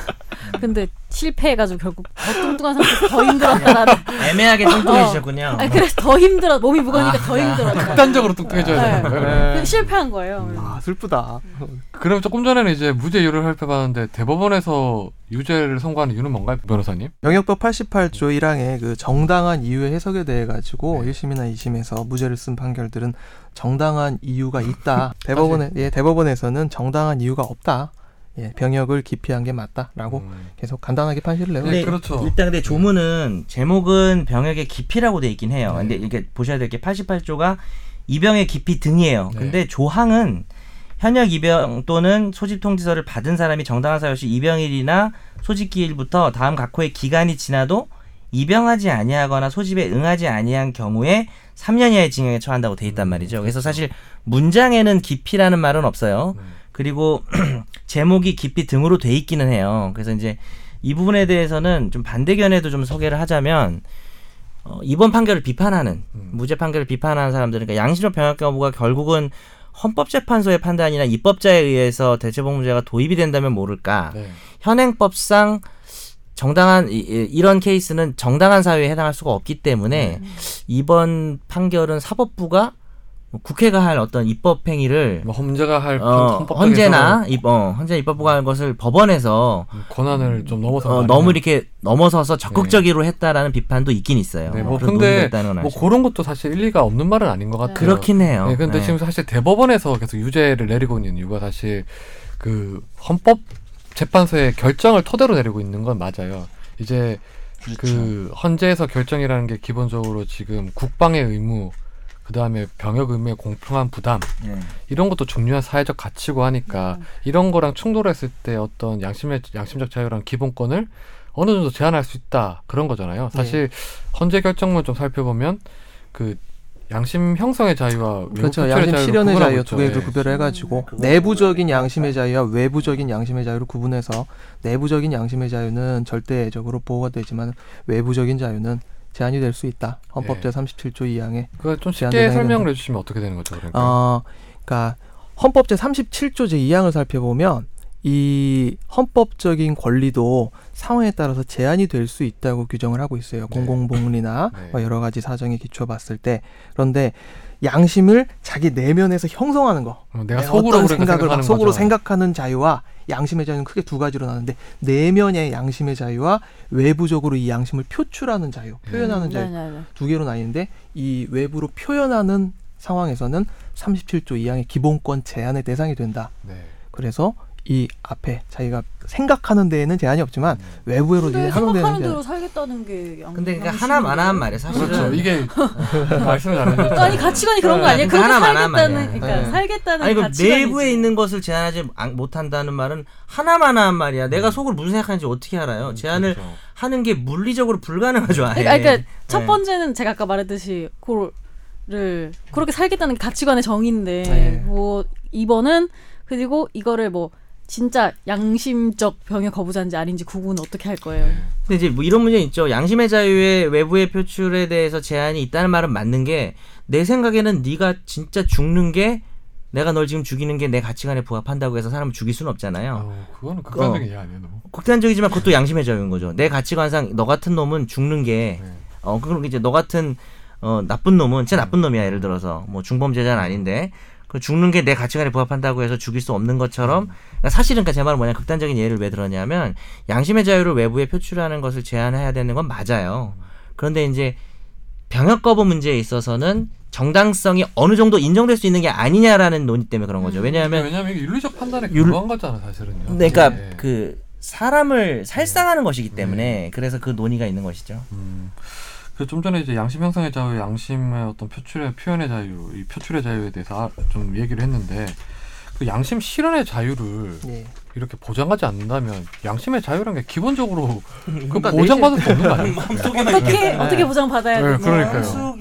근데 실패해가지고 결국 더 뚱뚱한 상태에서 더 힘들었다라는. 애매하게 뚱뚱해지셨군요. 아니 그래서 더 힘들어. 몸이 무거우니까 더 힘들어. 극단적으로 뚱뚱해져야 네. 되는 거예요. 네. 실패한 거예요. 아 슬프다. 그럼 조금 전에는 이제 무죄 이유를 살펴봤는데 대법원에서 유죄를 선고하는 이유는 뭔가요, 변호사님? 병역법 88조 1항의 그 정당한 이유의 해석에 대해 가지고 네. 1심이나 2심에서 무죄를 쓴 판결들은 정당한 이유가 있다. 대법원에 예, 대법원에서는 정당한 이유가 없다. 예, 병역을 기피한 게 맞다라고 음. 계속 간단하게 판시를 내고 네, 그렇죠. 일단 근데 조문은 제목은 병역의 깊이라고 돼 있긴 해요. 네. 근데 이게 보셔야 될 게 88조가 이병의 깊이 등이에요. 네. 근데 조항은 현역 입영 또는 소집 통지서를 받은 사람이 정당한 사유 없이 입영일이나 소집기일부터 다음 각호의 기간이 지나도 입영하지 아니하거나 소집에 응하지 아니한 경우에 3년 이하의 징역에 처한다고 돼 있단 말이죠. 그래서 사실 문장에는 기피라는 말은 없어요. 그리고 제목이 기피 등으로 돼 있기는 해요. 그래서 이제 이 부분에 대해서는 좀 반대견에도 좀 소개를 하자면 어, 이번 판결을 비판하는 음. 무죄 판결을 비판하는 사람들은 그러니까 양심적 병역 거부가 결국은 헌법재판소의 판단이나 입법자에 의해서 대체복무제가 도입이 된다면 모를까 네. 현행법상 정당한 이- 이런 케이스는 정당한 사유에 해당할 수가 없기 때문에 이번 판결은 사법부가 뭐 국회가 할 어떤 입법 행위를 뭐 험제가 할 어, 헌재나 입, 어, 헌재 입법부가 할 것을 법원에서 권한을 좀 넘어서 어, 너무 이렇게 넘어서서 적극적으로 했다라는 비판도 있긴 있어요. 네, 뭐 그런 근데 뭐 아시죠? 그런 것도 사실 일리가 없는 말은 아닌 것 같아요. 그렇긴 해요. 네, 근데 네. 지금 사실 대법원에서 계속 유죄를 내리고 있는 이유가 사실 그 헌법 재판소의 결정을 토대로 내리고 있는 건 맞아요. 이제 그 헌재에서 결정이라는 게 기본적으로 지금 국방의 의무, 그 다음에 병역 의무의 공평한 부담 네. 이런 것도 중요한 사회적 가치고 하니까 이런 거랑 충돌했을 때 어떤 양심의 양심적 자유랑 기본권을 어느 정도 제한할 수 있다 그런 거잖아요. 사실 헌재 결정문 좀 살펴보면 그 양심 형성의 자유와 그렇죠. 양심 실현의 자유. 두 개를 예. 구별을 해가지고 그거 내부적인 양심의 자유와 외부적인 양심의 자유를 구분해서 내부적인 양심의 자유는 절대적으로 보호가 되지만 외부적인 자유는 제한이 될 수 있다. 헌법 제 예. 37조 2항에 그걸 좀 제한 쉽게 설명을 된다. 해주시면 어떻게 되는 거죠? 그러니까 어, 그러니까 헌법 제 37조 제 2항을 살펴보면 이 헌법적인 권리도 상황에 따라서 제한이 될 수 있다고 규정을 하고 있어요. 네. 공공복리나 네. 뭐 여러 가지 사정에 기초 봤을 때 그런데 양심을 자기 내면에서 형성하는 거 어, 내가 내가 속으로 어떤 생각을 막 생각하는 속으로 거죠. 생각하는 자유와 양심의 자유는 크게 두 가지로 나는데 내면의 양심의 자유와 외부적으로 이 양심을 표출하는 자유, 표현하는 음, 자유 네네네. 두 개로 나뉘는데 이 외부로 표현하는 상황에서는 37조 2항의 기본권 제한의 대상이 된다. 네. 그래서 이 앞에 자기가 생각하는 데에는 제한이 없지만 외부로 이제 근데 하는 데는 생각하는. 대로 살겠다는 게 양. 근데 그러니까 양심인데. 하나만한 말이에요. 사실은 그렇죠. 이게 말씀을 안 해주셨죠. 아니 가치관이 그런 거 네, 아니에요? 그러니까 그렇게 하나만한 살겠다는 말이야. 그러니까 네. 살겠다는 아니 그 가치관이지. 내부에 있는 것을 제한하지 안- 못한다는 말은 하나만한 말이야. 내가 속으로 무슨 생각하는지 어떻게 알아요? 제한을 그렇죠. 하는 게 물리적으로 불가능하죠. 아예. 그러니까, 그러니까 첫 네. 번째는 제가 아까 말했듯이 그를 그렇게 살겠다는 가치관의 정의인데 네. 뭐 2번은 그리고 이거를 뭐 진짜 양심적 병역 거부자인지 아닌지 구분은 어떻게 할 거예요? 근데 이제 뭐 이런 문제 있죠. 양심의 자유의 외부의 표출에 대해서 제한이 있다는 말은 맞는 게 내 생각에는 네가 진짜 죽는 게 내가 널 지금 죽이는 게 내 가치관에 부합한다고 해서 사람을 죽일 수는 없잖아요. 아우, 그거는 극단적인 이해 아니에요, 너무. 극단적이지만 그것도 양심의 자유인 거죠. 내 가치관상 너 같은 놈은 죽는 게 네. 어, 그럼 이제 너 같은 어, 나쁜 놈은 진짜 나쁜 놈이야. 예를 들어서 뭐 중범죄자는 아닌데 그 죽는 게 내 가치관에 부합한다고 해서 죽일 수 없는 것처럼 그러니까 사실은 그러니까 제 말은 뭐냐 극단적인 예를 왜 들었냐면 양심의 자유를 외부에 표출하는 것을 제한해야 되는 건 맞아요. 그런데 이제 병역 거부 문제에 있어서는 정당성이 어느 정도 인정될 수 있는 게 아니냐라는 논의 때문에 그런 거죠. 왜냐하면 왜냐하면 이게 윤리적 판단에 윤- 근거한 거잖아, 사실은요. 그러니까 네. 그 사람을 살상하는 것이기 때문에 그래서 그 논의가 있는 것이죠. 음. 그 좀 전에 이제 양심 형성의 자유, 양심의 어떤 표출의 표현의 자유, 이 표출의 자유에 대해서 아- 좀 얘기를 했는데 그 양심 실현의 자유를 예. 이렇게 보장하지 않는다면 양심의 자유라는 게 기본적으로 그 그러니까 보장받을 수 없는 거 아니에요? 어떻게 어떻게 보장 받아야 네, 되나? 그러니까요.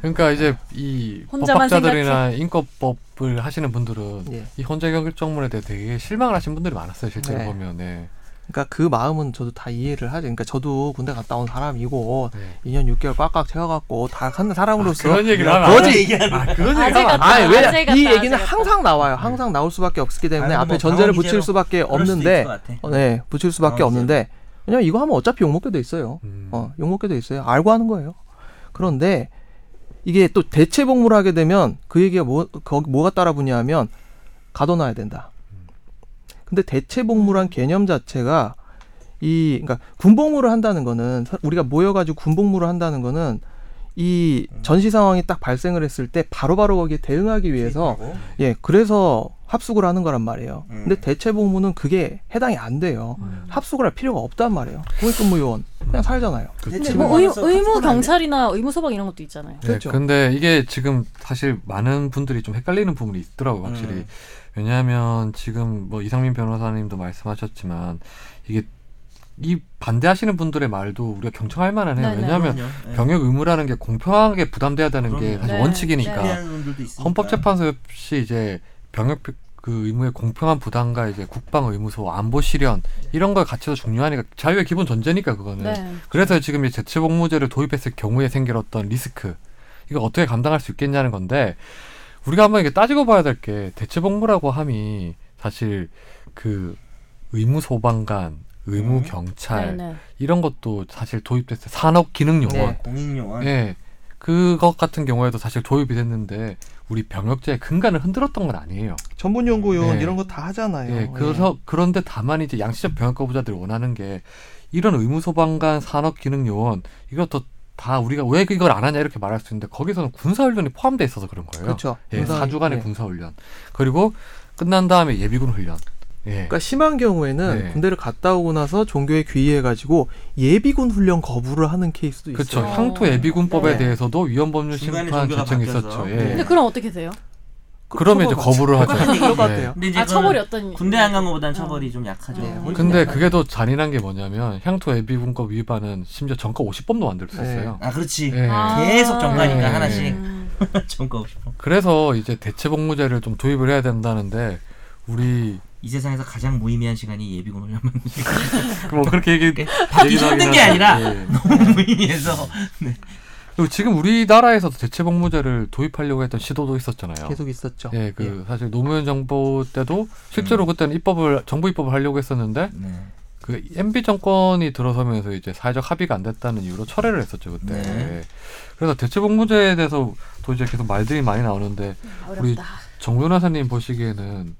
그러니까 이제 이 법학자들이나 인권법을 하시는 분들은 예. 이 헌재 결정문에 대해 되게 실망을 하신 분들이 많았어요, 실제로 네. 보면. 네. 그러니까 그 마음은 저도 다 이해를 하죠. 그러니까 저도 군대 갔다 온 사람이고 네. 2년 6개월 꽉꽉 채워갖고 다 하는 사람으로서 그런 얘기를 하면 거지. 안 돼. 아, 그런 얘기 하면. 아니 왜냐 아재 이 같다, 얘기는. 항상 나와요. 항상 나올 수밖에 없기 때문에 아이고, 앞에 뭐 전제를 붙일 수밖에 없는데. 어, 네 붙일 수밖에 없는데 왜냐면 이거 하면 어차피 욕 먹게 돼 있어요. 음. 어, 욕 먹게 돼 있어요. 알고 하는 거예요. 그런데 이게 또 대체 복무를 하게 되면 그 얘기가 뭐, 거기 뭐가 따라붙냐면 가둬놔야 된다. 근데 대체 복무란 개념 자체가 이, 그러니까 군복무를 한다는 거는 사- 우리가 모여가지고 군복무를 한다는 거는 이 전시 상황이 딱 발생을 했을 때 바로바로 거기에 대응하기 위해서 예, 그래서 합숙을 하는 거란 말이에요. 음. 근데 대체 복무는 그게 해당이 안 돼요. 음. 합숙을 할 필요가 없단 말이에요. 공익근무 요원 그냥 살잖아요. 근데 대체 뭐 의, 해? 경찰이나 의무 소방 이런 것도 있잖아요. 네, 그렇죠. 근데 이게 지금 사실 많은 분들이 좀 헷갈리는 부분이 있더라고요, 확실히. 음. 왜냐하면 지금 뭐 이상민 변호사님도 말씀하셨지만 이게 이 반대하시는 분들의 말도 우리가 경청할 만은 해요. 네, 네. 왜냐하면 그럼요. 예. 병역 의무라는 게 공평하게 부담돼야 되는 게 그럼요. 사실 네. 원칙이니까 있으니까. 헌법재판소 역시 이제 병역 그 의무의 공평한 부담과 이제 국방 의무소 안보 실현 이런 걸 같이도 중요하니까 자유의 기본 전제니까 그거는 네. 그래서 지금 이 재체복무제를 도입했을 경우에 생길 어떤 리스크 이거 어떻게 감당할 수 있겠냐는 건데 우리가 한번 이게 따지고 봐야 될 게 대체복무라고 함이 사실 그 의무 소방관, 의무 음. 경찰 네, 네. 이런 것도 사실 도입됐어요. 산업 기능 요원. 네. 공익 요원. 예. 그것 같은 경우에도 사실 도입이 됐는데 우리 병역제의 근간을 흔들었던 건 아니에요. 전문 연구 요원 네. 이런 거 다 하잖아요. 예. 그래서 그런데 다만 이제 양시적 병역 거부자들이 원하는 게 이런 의무 소방관, 산업 기능 요원 이것도 다 우리가 왜 이걸 안 하냐 이렇게 말할 수 있는데 거기서는 군사 훈련이 포함돼 있어서 그런 거예요. 그렇죠. 예, 군사- 사주간의 예. 군사 훈련. 그리고 끝난 다음에 예비군 훈련. 예. 그러니까 심한 경우에는 네. 군대를 갔다 오고 나서 종교에 귀의해가지고 예비군 훈련 거부를 하는 케이스도 있어요. 그렇죠. 향토 예비군법에 네. 대해서 위헌 법률 중간에 심판 종교가 결정이 바뀌어서. 있었죠. 예. 네. 근데 그럼 어떻게 돼요? 그러면 이제 거부를 하죠. 똑같은 예. 똑같아요. 근데 이제 아 처벌이 어떤 군대 안 간 것보다는 어. 처벌이 좀 약하죠. 네. 훨씬 근데 약하죠. 그게 더 잔인한 게 뭐냐면 향토 예비군법 위반은 심지어 전과 50범도 만들 수 네. 있어요. 아 그렇지. 예. 아. 계속 정가니까 네. 하나씩 음. 정가 없이. 그래서 이제 대체 복무제를 좀 도입을 해야 된다는데 우리 이 세상에서 가장 무의미한 시간이 예비군 훈련만 뭐 그렇게 얘기 받기 얘기도 힘든 게 아니라 예. 너무 무의미해서 그리고 지금 우리나라에서도 대체복무제를 도입하려고 했던 시도도 있었잖아요. 계속 있었죠. 예, 그 사실 노무현 정부 때도 실제로 그때는 입법을 정부 입법을 하려고 했었는데 네. 그 MB 정권이 들어서면서 이제 사회적 합의가 안 됐다는 이유로 철회를 했었죠 그때. 네. 예. 그래서 대체복무제에 대해서 또 이제 계속 말들이 많이 나오는데 우리 어렵다. 정 변호사님 보시기에는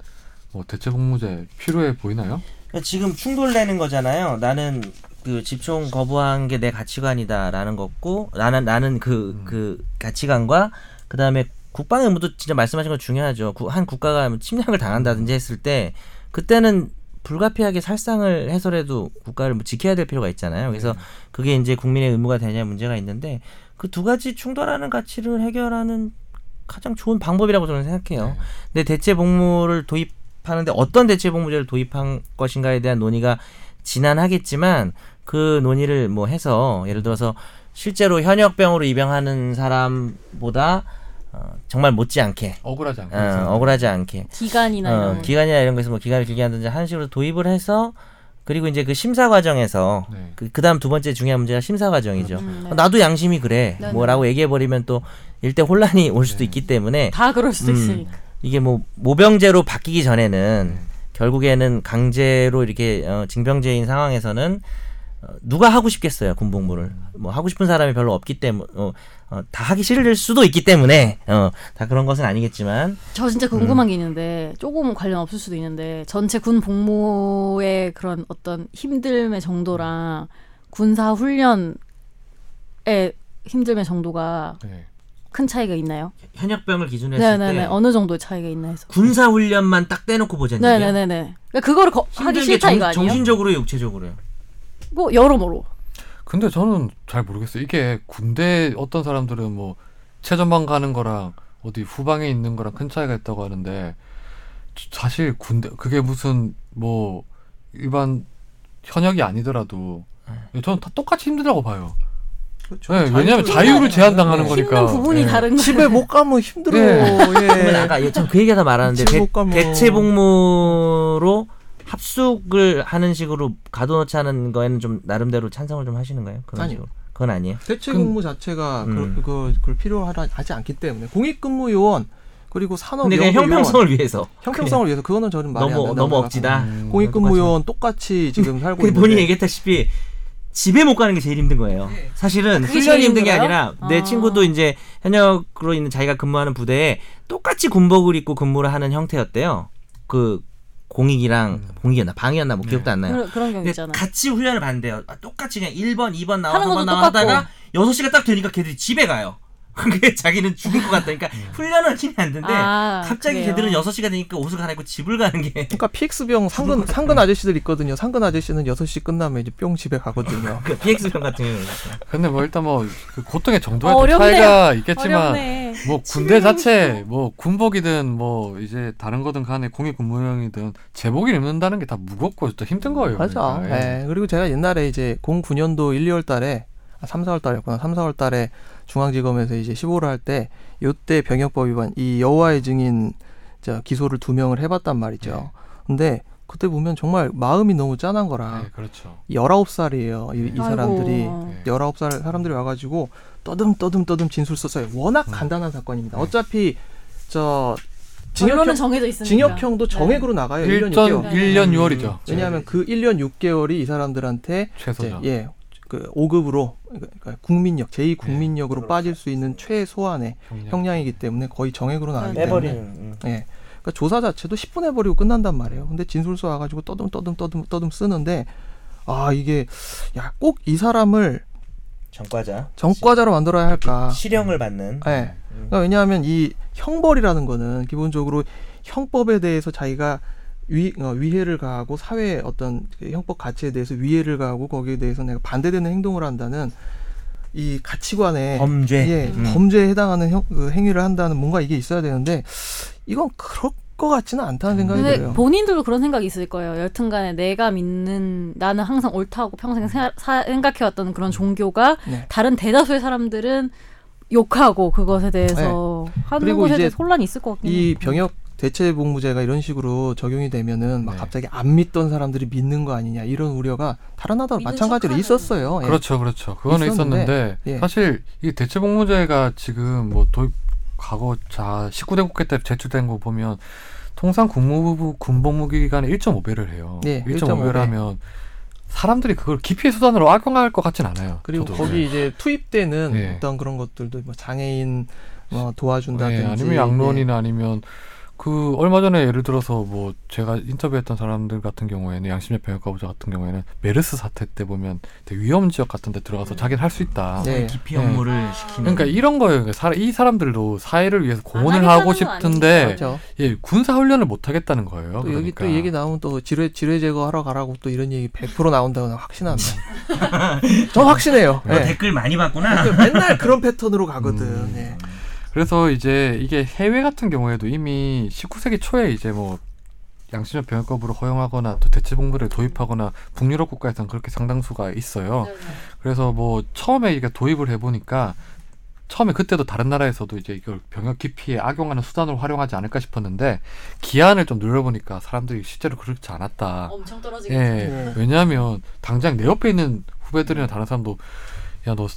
뭐 대체복무제 필요해 보이나요? 그러니까 지금 충돌 내는 거잖아요. 나는 그 집총 거부한 게 내 가치관이다라는 거고 나는 나는 그그 음. 가치관과 그다음에 국방의 의무도 진짜 말씀하신 건 중요하죠. 구- 한 국가가 뭐 침략을 당한다든지 했을 때 그때는 불가피하게 살상을 해서라도 국가를 뭐 지켜야 될 필요가 있잖아요. 그래서 네. 그게 이제 국민의 의무가 되냐 문제가 있는데 그 두 가지 충돌하는 가치를 해결하는 가장 좋은 방법이라고 저는 생각해요. 네. 근데 대체 복무를 도입하는데 어떤 대체 복무제를 도입한 것인가에 대한 논의가 지난하겠지만 그 논의를 뭐 해서 예를 들어서 실제로 현역병으로 입영하는 사람보다 어, 정말 못지않게 억울하지 않고. 어, 억울하지 않게 기간이나 어, 이런 거. 기간이나 이런 거에서 뭐 기간을 길게 한다든지 하는 식으로 도입을 해서 그리고 이제 그 심사 과정에서 네. 그 그다음 두 번째 중요한 문제가 심사 과정이죠. 음, 네. 나도 양심이 그래. 네네. 뭐라고 얘기해 버리면 또 일대 혼란이 올 수도 네. 있기 때문에 다 그럴 수도 음. 있으니까. 이게 뭐 모병제로 바뀌기 전에는 네. 결국에는 강제로 이렇게 어, 징병제인 상황에서는 어, 누가 하고 싶겠어요 군복무를 뭐 하고 싶은 사람이 별로 없기 때문에 어, 어, 다 하기 싫을 수도 있기 때문에 어, 다 그런 것은 아니겠지만 저 진짜 궁금한 게 있는데 조금 관련 없을 수도 있는데 전체 군 복무의 그런 어떤 힘듦의 정도랑 군사 훈련의 힘듦의 정도가 네. 큰 차이가 있나요? 현역병을 기준으로 했을 네네네 때 어느 정도의 차이가 있나 해서. 군사 훈련만 딱 떼놓고 보자는. 네네네네. 그러니까 그거를 거, 하기 힘든 게 싫다 정, 이거 아니에요? 정신적으로요, 육체적으로요. 뭐 여러모로. 근데 저는 잘 모르겠어요. 이게 군대 어떤 사람들은 뭐 최전방 가는 거랑 어디 후방에 있는 거랑 큰 차이가 있다고 하는데 사실 군대 그게 무슨 뭐 일반 현역이 아니더라도 저는 다 똑같이 힘들다고 봐요. 그렇죠. 네, 왜냐하면 자유를- 제한당하는 네. 거니까. 힘든 부분이 예. 다른 거예요. 집에 못 가면 힘들어요. 그러면 예. 아까 참그 얘기하다 말았는데 대, 가면- 대체 복무로 합숙을 하는 식으로 가둬놓지 않은 거에는 좀 나름대로 찬성을 좀 하시는가요? 그런 아니요. 식으로. 그건 아니에요. 대체 그- 근무 자체가 음. 그, 그, 그걸 필요하지 않기 때문에 공익근무 요원 그리고 산업 근데 그냥 연구 요원 형평성을 위해서 형평성을 위해서 그거는 저는 말이 안 너무 된다고 너무. 억지다. 음, 공익근무 요원 똑같이 지금 살고 근데 있는데 본인이 얘기했다시피 집에 못 가는 게 제일 힘든 거예요. 사실은 그게 훈련이 힘든 게? 아니라 내 아. 친구도 이제 현역으로 있는 자기가 근무하는 부대에 똑같이 군복을 입고 근무를 하는 형태였대요. 그 공익이랑 공익이었나 방이었나 뭐 네. 기억도 안 나요. 그런, 그런 경우 근데 있잖아요. 같이 훈련을 받는데요. 아, 똑같이 그냥 1번, 2번 나와 하는 3번 것도 나와 똑같고. 하다가 6시가 딱 되니까 걔들이 집에 가요. 그게 자기는 죽을 것 같다. 그러니까 훈련을 하긴 했는데 아, 갑자기 그래요. 걔들은 6시가 되니까 옷을 갈아입고 집을 가는 게 그러니까 PX병 상근 상근 아저씨들 있거든요. 상근 아저씨는 6시 끝나면 이제 뿅 집에 가거든요. 그 PX병 같은 경우는 근데 뭐 일단 뭐 그 고통의 정도에 어. 차이가 있겠지만 어렵네. 뭐 군대 자체 뭐 군복이든 뭐 이제 다른 거든 간에 공익 근무용이든 제복을 입는다는 게 다 무겁고 또 힘든 거예요. 맞아. 그러니까. 예. 예. 그리고 제가 옛날에 이제 09년도 1, 2월 달에 아, 3, 4월 달이었구나. 3, 4월 달에 중앙지검에서 이제 15를 할 때 요때 병역법 위반 이 여호와의 증인 저 기소를 두 명을 해 봤단 말이죠. 네. 근데 그때 보면 정말 마음이 너무 짠한 거라. 네, 그렇죠. 19살이에요. 이, 이. 사람들이 네. 19살 사람들이 와가지고 떠듬 떠듬 떠듬 진술 썼어요. 워낙 음. 간단한 사건입니다. 네. 어차피 저 징역형, 정해져 있으니까. 징역형도 네. 정액으로 나가요. 1년 1년 6개월. 1년 음. 6월이죠. 왜냐하면 그 1년 6개월이 이 사람들한테 최소죠. 예, 그 5급으로 그러니까 국민력, 제2 국민력으로 빠질 수 있는 최소한의 형량 이기 때문에 거의 정액으로 나가기 네. 때문에. 음. 예. 그러니까 조사 자체도 10분 해버리고 끝난단 말이에요. 근데 진술서 와가지고 떠듬 떠듬 떠듬 떠듬 쓰는데 아 이게 야 꼭 이 사람을 전과자. 전과자로 만들어야 할까? 실형을 받는. 예. 음. 그러니까 왜냐하면 이 형벌이라는 거는 기본적으로 형법에 대해서 자기가 위, 어, 위해를 가하고 사회의 어떤 그 형법 가치에 대해서 위해를 가하고 거기에 대해서 내가 반대되는 행동을 한다는 이 가치관에 범죄. 예, 음. 범죄에 해당하는 형, 그 행위를 한다는 뭔가 이게 있어야 되는데 이건 그럴 것 같지는 않다는 생각이 근데 들어요. 본인들도 그런 생각이 있을 거예요. 여튼간에 내가 믿는 나는 항상 옳다고 평생 사- 사- 생각해왔던 그런 종교가 네. 다른 대다수의 사람들은 욕하고 그것에 대해서 하는 그리고 것에 이제 대해서 혼란이 있을 것 같긴 해요. 이 병역 대체복무제가 이런 식으로 적용이 되면은 막 네. 갑자기 안 믿던 사람들이 믿는 거 아니냐 이런 우려가 다른 나라도 믿는 마찬가지로 척하는. 있었어요. 예. 그렇죠, 그렇죠. 그거는 있었는데, 있었는데 예. 사실 이 대체복무제가 지금 뭐 도입 과거 자 19대 국회 때 제출된 거 보면 통상 국무부 군복무 기간에 1.5배를 해요. 네, 1.5배를 1.5배. 하면 사람들이 그걸 기피의 수단으로 악용할 것 같진 않아요. 그리고 저도. 거기 이제 투입되는 예. 어떤 그런 것들도 뭐 장애인 뭐 네, 도와준다든지 아니면 양론이나 아니면 그 얼마 전에 예를 들어서 뭐 제가 인터뷰했던 사람들 같은 경우에는 양심의 병역가부자 같은 경우에는 메르스 사태 때 보면 되게 위험 지역 같은 데 들어가서 자기는 할 수 있다. 네. 기피 네. 업무를 시키는. 그러니까 이런 거예요. 그러니까 사- 이 사람들도 사회를 위해서 공헌을 하고 건 싶은데 그렇죠. 예, 군사 훈련을 못 하겠다는 거예요. 또 여기 그러니까. 또 얘기 나오면 또 지뢰 지뢰 제거하러 가라고 또 이런 얘기 100% 나온다고 나 확신한다. 저 확신해요. 너 예. 댓글 많이 봤구나. 맨날 그런 패턴으로 가거든. 음. 예. 그래서 이제 이게 해외 같은 경우에도 이미 19세기 초에 이제 뭐 양심적 병역법으로 허용하거나 또 대체 복무를 도입하거나 북유럽 국가에서는 그렇게 상당수가 있어요. 그래서 뭐 처음에 이게 도입을 해보니까 처음에 그때도 다른 나라에서도 이제 이걸 병역 기피에 악용하는 수단으로 활용하지 않을까 싶었는데 기한을 좀 늘려보니까 사람들이 실제로 그렇지 않았다. 엄청 예, 떨어지겠죠. 네. 왜냐하면 당장 내 옆에 있는 후배들이나 다른 사람도 야 너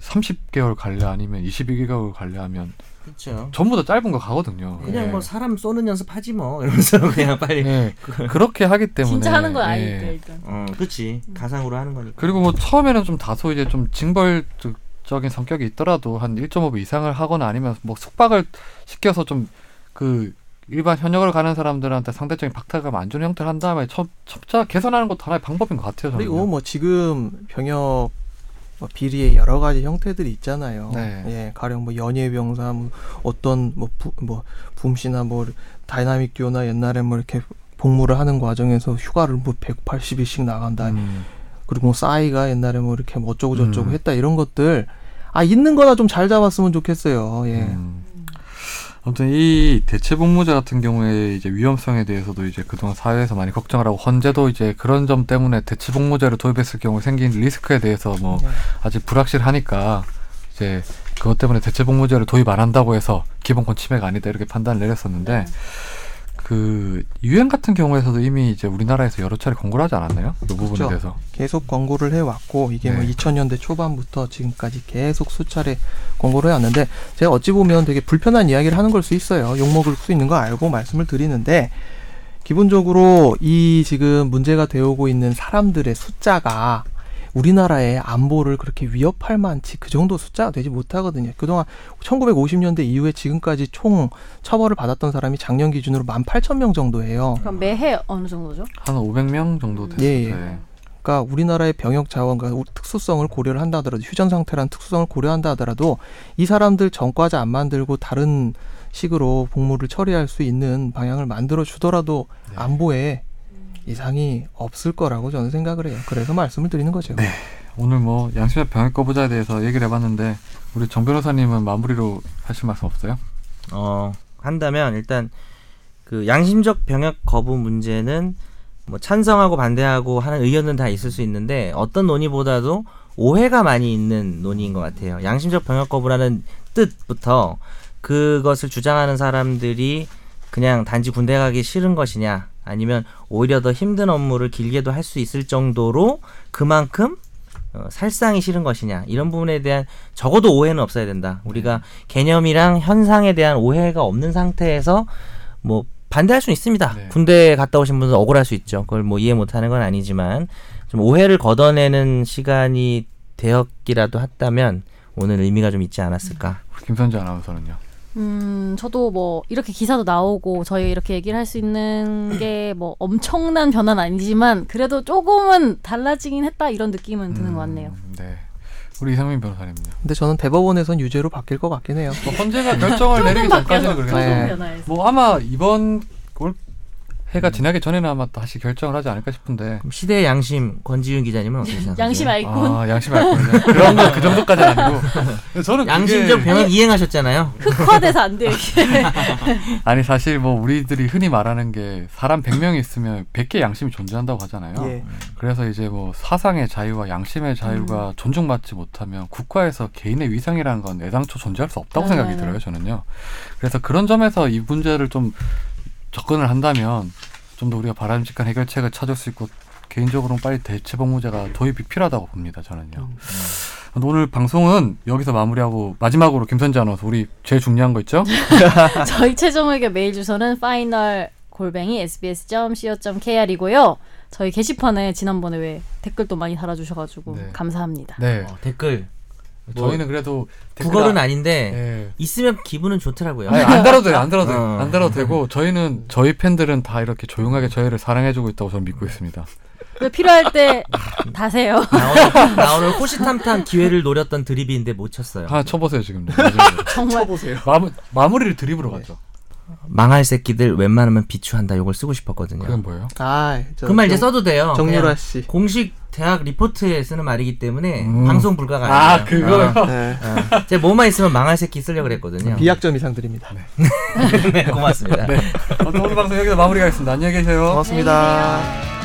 30개월 갈래 아니면 22개월 갈래 하면 그렇죠. 전부 다 짧은 거 가거든요. 그냥 예. 뭐 사람 쏘는 연습하지 뭐 이러면서 그냥 빨리. 예, 그렇게 하기 때문에 진짜 하는 건 예. 아니니까 일단. 어, 그렇지. 가상으로 하는 거니까. 그리고 뭐 처음에는 좀 다소 이제 좀 징벌적인 성격이 있더라도 한 1.5배 이상을 하거나 아니면 뭐 숙박을 시켜서 좀 그 일반 현역을 가는 사람들한테 상대적인 박탈감 안 주는 형태를 한 다음에 첫, 차 개선하는 것도 하나의 방법인 것 같아요. 저는. 그리고 뭐 지금 병역 뭐 비리의 여러 가지 형태들이 있잖아요. 네. 예, 가령 뭐 연예병사, 뭐 어떤 뭐, 부, 뭐 붐씨나 뭐 다이나믹 듀오나 옛날에 뭐 이렇게 복무를 하는 과정에서 휴가를 뭐 180일씩 나간다. 음. 그리고 뭐 싸이가 옛날에 뭐 이렇게 뭐 어쩌고 저쩌고 음. 했다 이런 것들 아 있는 거나 좀 잘 잡았으면 좋겠어요. 예. 음. 아무튼 이 대체 복무제 같은 경우에 이제 위험성에 대해서도 이제 그동안 사회에서 많이 걱정을 하고 헌재도 이제 그런 점 때문에 대체 복무제를 도입했을 경우 생긴 리스크에 대해서 뭐 네. 아직 불확실하니까 이제 그것 때문에 대체 복무제를 도입 안 한다고 해서 기본권 침해가 아니다 이렇게 판단을 내렸었는데 그 유엔 같은 경우에서도 이미 이제 우리나라에서 여러 차례 권고를 하지 않았나요? 이 부분에 그렇죠. 대해서. 계속 권고를 해왔고 이게 뭐 네. 2000년대 초반부터 지금까지 계속 수차례 권고를 해왔는데 제가 어찌 보면 되게 불편한 이야기를 하는 걸 수 있어요. 욕 먹을 수 있는 거 알고 말씀을 드리는데 기본적으로 이 지금 문제가 되어오고 있는 사람들의 숫자가 우리나라의 안보를 그렇게 위협할 만치 그 정도 숫자가 되지 못하거든요. 그동안 1950년대 이후에 지금까지 총 처벌을 받았던 사람이 작년 기준으로 18,000명 정도예요. 그럼 매해 어느 정도죠? 한 500명 정도 됐을 예, 예. 때. 보니까 우리나라의 병역 자원과 우- 특수성을 고려를 한다 하더라도 휴전 상태라는 특수성을 고려한다 하더라도 이 사람들 전과자 안 만들고 다른 식으로 복무를 처리할 수 있는 방향을 만들어 주더라도 네. 안보에 이상이 없을 거라고 저는 생각을 해요. 그래서 말씀을 드리는 거죠. 네. 오늘 뭐 양심적 병역 거부자에 대해서 얘기를 해봤는데 우리 정 변호사님은 마무리로 하실 말씀 없어요? 어, 한다면 일단 그 양심적 병역 거부 문제는 뭐 찬성하고 반대하고 하는 의견은 다 있을 수 있는데 어떤 논의보다도 오해가 많이 있는 논의인 것 같아요. 양심적 병역 거부라는 뜻부터 그것을 주장하는 사람들이 그냥 단지 군대 가기 싫은 것이냐 아니면 오히려 더 힘든 업무를 길게도 할 수 있을 정도로 그만큼 어, 살상이 싫은 것이냐 이런 부분에 대한 적어도 오해는 없어야 된다. 우리가 개념이랑 현상에 대한 오해가 없는 상태에서 뭐 반대할 수는 있습니다. 네. 군대 갔다 오신 분은 억울할 수 있죠. 그걸 뭐 이해 못하는 건 아니지만 좀 오해를 걷어내는 시간이 되었기라도 했다면 오늘 의미가 좀 있지 않았을까. 김선재 아나운서는요? 음, 저도 뭐 이렇게 기사도 나오고 저희 이렇게 얘기를 할 수 있는 게 뭐 엄청난 변화는 아니지만 그래도 조금은 달라지긴 했다 이런 느낌은 드는 것 같네요. 음, 네. 우리 이상민 변호사님은요? 근데 저는 대법원에선 유죄로 바뀔 것 같긴 해요. 뭐 헌재가 결정을 내리기 전까지는 그러겠죠. 네. 뭐 아마 이번 올 해가 지나기 전에는 아마 다시 결정을 하지 않을까 싶은데 그럼 시대의 양심 권지윤 기자님은 어떻게 생각하세요? 양심 아이콘 아 양심 알거든요. 그런 거 그 정도까지는 아니고 저는 양심적 그게 병역 이행하셨잖아요. 흑화돼서 안 돼. 이게. 아니 사실 뭐 우리들이 흔히 말하는 게 사람 100명이 있으면 100개 양심이 존재한다고 하잖아요. 예. 그래서 이제 뭐 사상의 자유와 양심의 자유가 존중받지 못하면 국가에서 개인의 위상이라는 건 애당초 존재할 수 없다고 네, 생각이 네, 네. 들어요, 저는요. 그래서 그런 점에서 이 문제를 좀 접근을 한다면 좀 더 우리가 바람직한 해결책을 찾을 수 있고 개인적으로는 빨리 대체 복무제가 도입이 필요하다고 봅니다, 저는요. 오늘 방송은 여기서 마무리하고 마지막으로 김선재 아나운서 우리 제일 중요한 거 있죠? 저희 최종 의견 메일 주소는 final 골뱅이 sbs.co.kr이고요. 저희 게시판에 지난번에 왜 댓글도 많이 달아주셔가지고 네. 감사합니다. 네. 어, 댓글 뭐 저희는 그래도 국어는 아- 아닌데 예. 있으면 기분은 좋더라고요. 아니, 안 달아도 돼요. 안 달아도 돼요. 어. 안 달아도 되고 저희는 저희 팬들은 다 이렇게 조용하게 저희를 사랑해주고 있다고 저는 믿고 있습니다. 그 필요할 때 다세요. 나 오늘, 나 오늘 호시탐탐 기회를 노렸던 드립인데 못 쳤어요. 하나 쳐보세요 지금. 정말 보세요. 마무, 마무리를 드립으로 가죠. 망할 새끼들 웬만하면 비추한다. 이걸 쓰고 싶었거든요. 그건 뭐예요? 아, 저그말 이제 정- 써도 돼요. 정유라 씨. 공식 대학 리포트에 쓰는 말이기 때문에 음. 방송 불가가 아 아니에요. 그거요. 네. 어, 어. 제가 뭐만 있으면 망할 새끼 쓰려고 그랬거든요. 비약점 이상 드립니다. 네, 고맙습니다. 아무튼 오늘 방송 여기서 마무리하겠습니다. 안녕히 계세요. 고맙습니다.